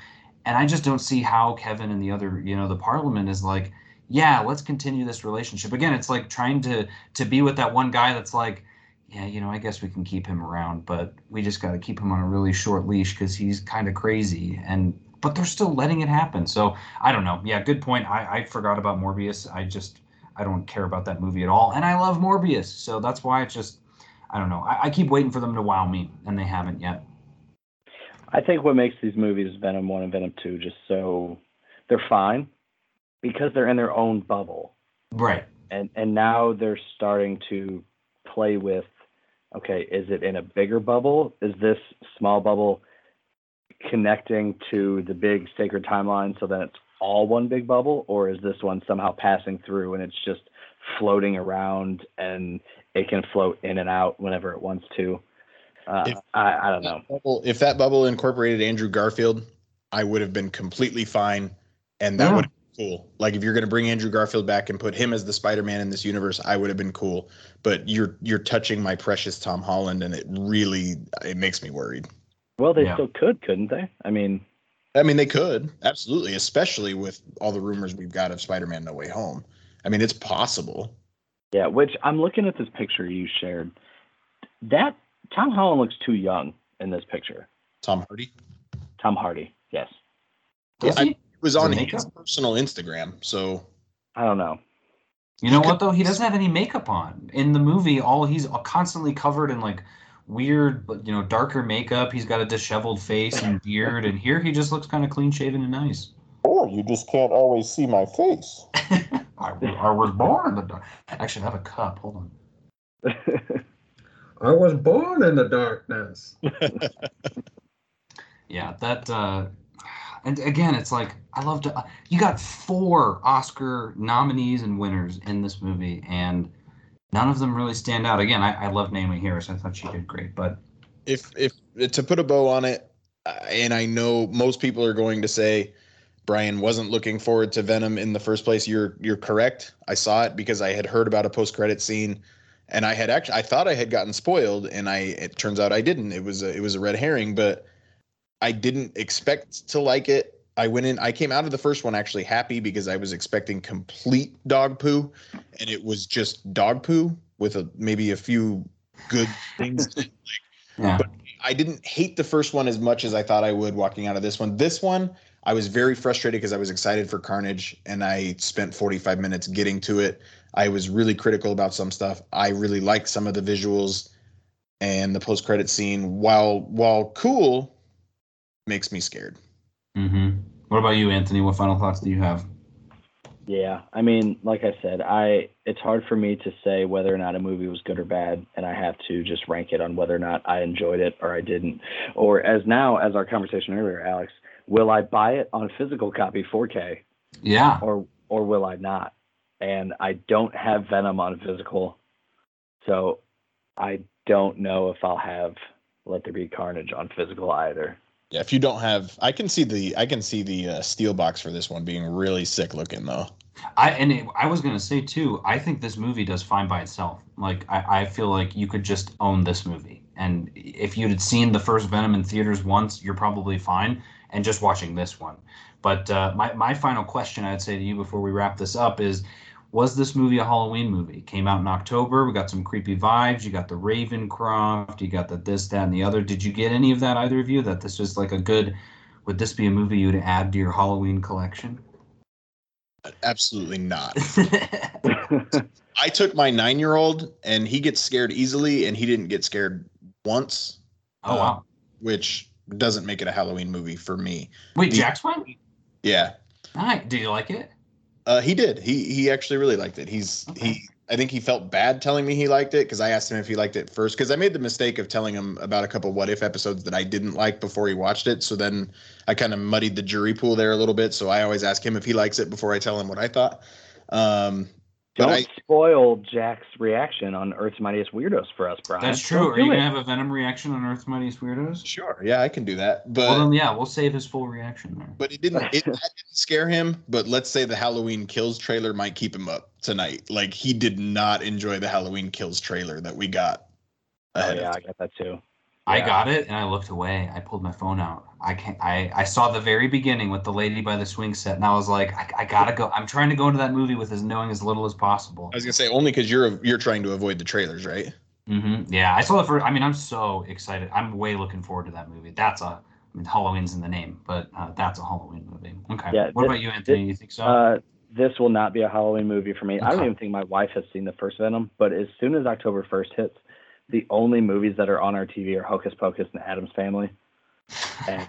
and I just don't see how Kevin and the other, you know, the parliament is like, yeah, let's continue this relationship. Again, it's like trying to to be with that one guy that's like, yeah, you know, I guess we can keep him around, but we just got to keep him on a really short leash because he's kind of crazy. And but they're still letting it happen. So I don't know. Yeah, good point. I, I forgot about Morbius. I just I don't care about that movie at all, and I love Morbius. So that's why it's just I don't know. I, I keep waiting for them to wow me, and they haven't yet. I think what makes these movies Venom 1 and Venom 2 just so they're fine because they're in their own bubble. Right. And and now they're starting to play with okay, is it in a bigger bubble? Is this small bubble connecting to the big sacred timeline so that it's all one big bubble or is this one somehow passing through and it's just floating around and it can float in and out whenever it wants to? Uh, If- I, I don't know. Bubble- If that bubble incorporated Andrew Garfield, I would have been completely fine, and that Yeah. would have been cool. Like if you're going to bring Andrew Garfield back and put him as the Spider-Man in this universe, I would have been cool. But you're you're touching my precious Tom Holland, and it really it makes me worried. Well, they Yeah. still could, couldn't they? I mean, I mean, they could absolutely, especially with all the rumors we've got of Spider-Man No Way Home. I mean, it's possible. Yeah. Which I'm looking at this picture you shared. That Tom Holland looks too young in this picture. Tom Hardy. Tom Hardy. Yes. Does I- he? It was Is it on makeup? his personal Instagram, so I don't know. You know what though? He doesn't have any makeup on in the movie. All he's constantly covered in like weird, but you know, darker makeup. He's got a disheveled face and beard, and here he just looks kind of clean shaven and nice. or you just can't always see my face. I, I was born in the dark. Actually, I have a cup. Hold on. I was born in the darkness. Yeah, that. uh And again, it's like I love to. You got four Oscar nominees and winners in this movie, and none of them really stand out. Again, I, I love Naomie Harris. I thought she did great, but if if to put a bow on it, uh, and I know most people are going to say Brian wasn't looking forward to Venom in the first place. You're you're correct. I saw it because I had heard about a post credit scene, and I had actually I thought I had gotten spoiled, and I it turns out I didn't. It was a, it was a red herring, but I didn't expect to like it. I went in. I came out of the first one actually happy because I was expecting complete dog poo, and it was just dog poo with a maybe a few good things. yeah, But- I didn't hate the first one as much as I thought I would walking out of this one. This one, I was very frustrated because I was excited for Carnage and I spent 45 minutes getting to it. I was really critical about some stuff. I really liked some of the visuals and the post credit scene. While while cool, makes me scared. hmm What about you, Anthony? What final thoughts do you have? Yeah, I mean, like I said, I it's hard for me to say whether or not a movie was good or bad, and I have to just rank it on whether or not I enjoyed it or I didn't. Or as now, as our conversation earlier, Alex, will I buy it on physical copy 4K Yeah, or or will I not? And I don't have Venom on physical, so I don't know if I'll have Let There Be Carnage on physical either. Yeah, if you don't have, I can see the I can see the uh, steel box for this one being really sick looking though. I and it, I was gonna say too. I think this movie does fine by itself. Like I, I feel like you could just own this movie, and if you had seen the first Venom in theaters once, you're probably fine. And just watching this one, but uh, my my final question I'd say to you before we wrap this up is, was this movie a Halloween movie? Came out in October. We got some creepy vibes. You got the Ravencroft. You got the this, that, and the other. Did you get any of that, either of you? That this was like a good. Would this be a movie you'd add to your Halloween collection? Absolutely not. I took my nine year old and he gets scared easily and he didn't get scared once. oh wow! Which doesn't make it a Halloween movie for me. Wait, the- Jack's went. Yeah. Hi. Do you like it? Uh, he did. He he actually really liked it. He's Okay. he. I think he felt bad telling me he liked it because I asked him if he liked it first because I made the mistake of telling him about a couple what if episodes that I didn't like before he watched it. So then I kind of muddied the jury pool there a little bit. So I always ask him if he likes it before I tell him what I thought. Um, but Don't I spoil Jack's reaction on Earth's Mightiest Weirdos for us, Brian. That's true. Don't Are do you it. gonna have a Venom reaction on Earth's Mightiest Weirdos? sure, yeah, I can do that. But well, then yeah, we'll save his full reaction there. but it didn't it that didn't scare him but let's say the halloween kills trailer might keep him up tonight like he did not enjoy the halloween kills trailer that we got Oh, yeah, of I got that too. I got it and I looked away. I pulled my phone out. I can't. I I saw the very beginning with the lady by the swing set, and I was like, I, I gotta go. I'm trying to go into that movie with as knowing as little as possible. i was gonna say only because you're you're trying to avoid the trailers right Mm-hmm. Yeah, I saw the first. I mean, I'm so excited. I'm way looking forward to that movie. That's a. I mean, Halloween's in the name, but uh, that's a Halloween movie. Okay. Yeah, what this- about you, Anthony? you think so? Uh, this will not be a Halloween movie for me. I don't even think my wife has seen the first Venom, but as soon as October 1st hits, the only movies that are on our TV are Hocus Pocus and Addams Family. And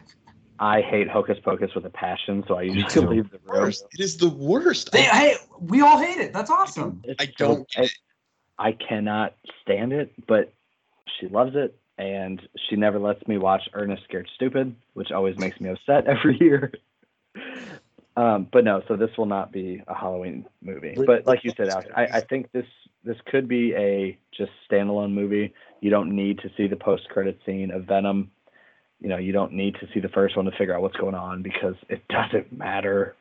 I hate Hocus Pocus with a passion, so I usually too. leave the room. worst it is the worst Hey, I, hey, we all hate it. That's awesome. It's I don't get I, I cannot stand it, but she loves it, and she never lets me watch Ernest Scared Stupid, which always makes me upset every year. Um, but no, so this will not be a Halloween movie. But like you said, Alex, I, I think this this could be a just standalone movie. You don't need to see the post credit scene of Venom. You know, you don't need to see the first one to figure out what's going on because it doesn't matter.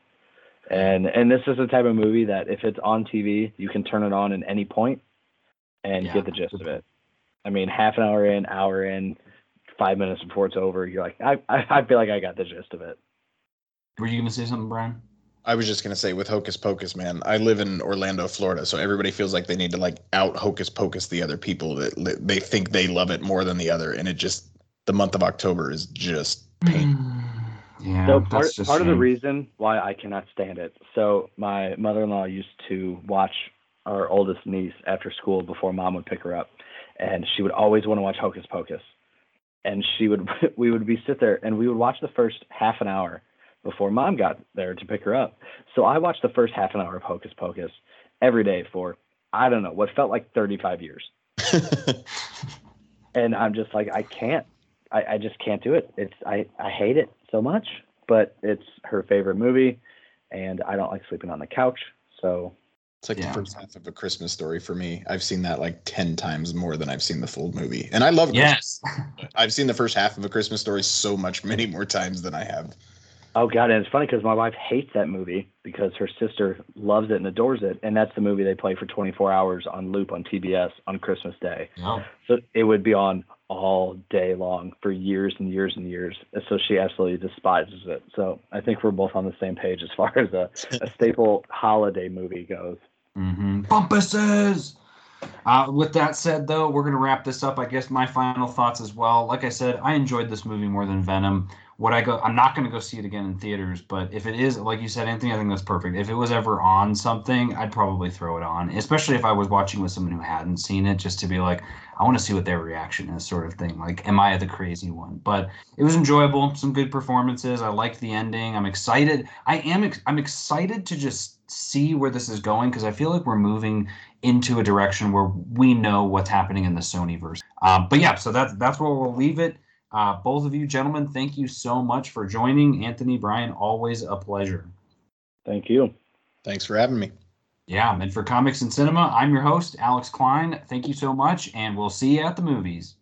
And and this is the type of movie that if it's on TV, you can turn it on at any point and Yeah. get the gist of it. I mean, half an hour in, hour in, five minutes before it's over, you're like, I, I, I feel like I got the gist of it. Were you gonna say something, Brian? I was just gonna say with Hocus Pocus, man. I live in Orlando, Florida, so everybody feels like they need to like out Hocus Pocus the other people that li- they think they love it more than the other, and it just the month of October is just pain. Mm. Yeah, So part, that's just part of the reason why I cannot stand it. So my mother-in-law used to watch our oldest niece after school before mom would pick her up, and she would always want to watch Hocus Pocus. And she would we would be sit there and we would watch the first half an hour before mom got there to pick her up. So I watched the first half an hour of Hocus Pocus every day for I don't know what felt like 35 years. and I'm just like, I can't. I, I just can't do it. It's I, I hate it so much, but it's her favorite movie, and I don't like sleeping on the couch. So It's like Yeah. the first half of a Christmas story for me. I've seen that like 10 times more than I've seen the full movie. And I love Christmas. Yes. I've seen the first half of a Christmas story so much many more times than I have. Oh god, and it's funny because my wife hates that movie because her sister loves it and adores it, and that's the movie they play for 24 hours on loop on TBS on Christmas Day. No. So it would be on all day long for years and years and years. And So she absolutely despises it. So I think we're both on the same page as far as a, a staple holiday movie goes. Mm-hmm. Bumpuses. Uh, with that said, though, we're gonna wrap this up. I guess my final thoughts as well. Like I said, I enjoyed this movie more than Venom. Would I go? I'm not gonna go see it again in theaters, but if it is, like you said, Anthony, I think that's perfect. If it was ever on something, I'd probably throw it on, especially if I was watching with someone who hadn't seen it, just to be like, I want to see what their reaction is, sort of thing. Like, am I the crazy one? But it was enjoyable. Some good performances. I liked the ending. I'm excited. I am. Ex- I'm excited to just see where this is going because I feel like we're moving into a direction where we know what's happening in the Sony verse. Um, but yeah, so that's that's where we'll leave it. Uh, both of you gentlemen, thank you so much for joining. Anthony, Brian, always a pleasure. Thank you. Thanks for having me. Yeah, and for Comics and Cinema, I'm your host, Alex Klein. Thank you so much, and we'll see you at the movies.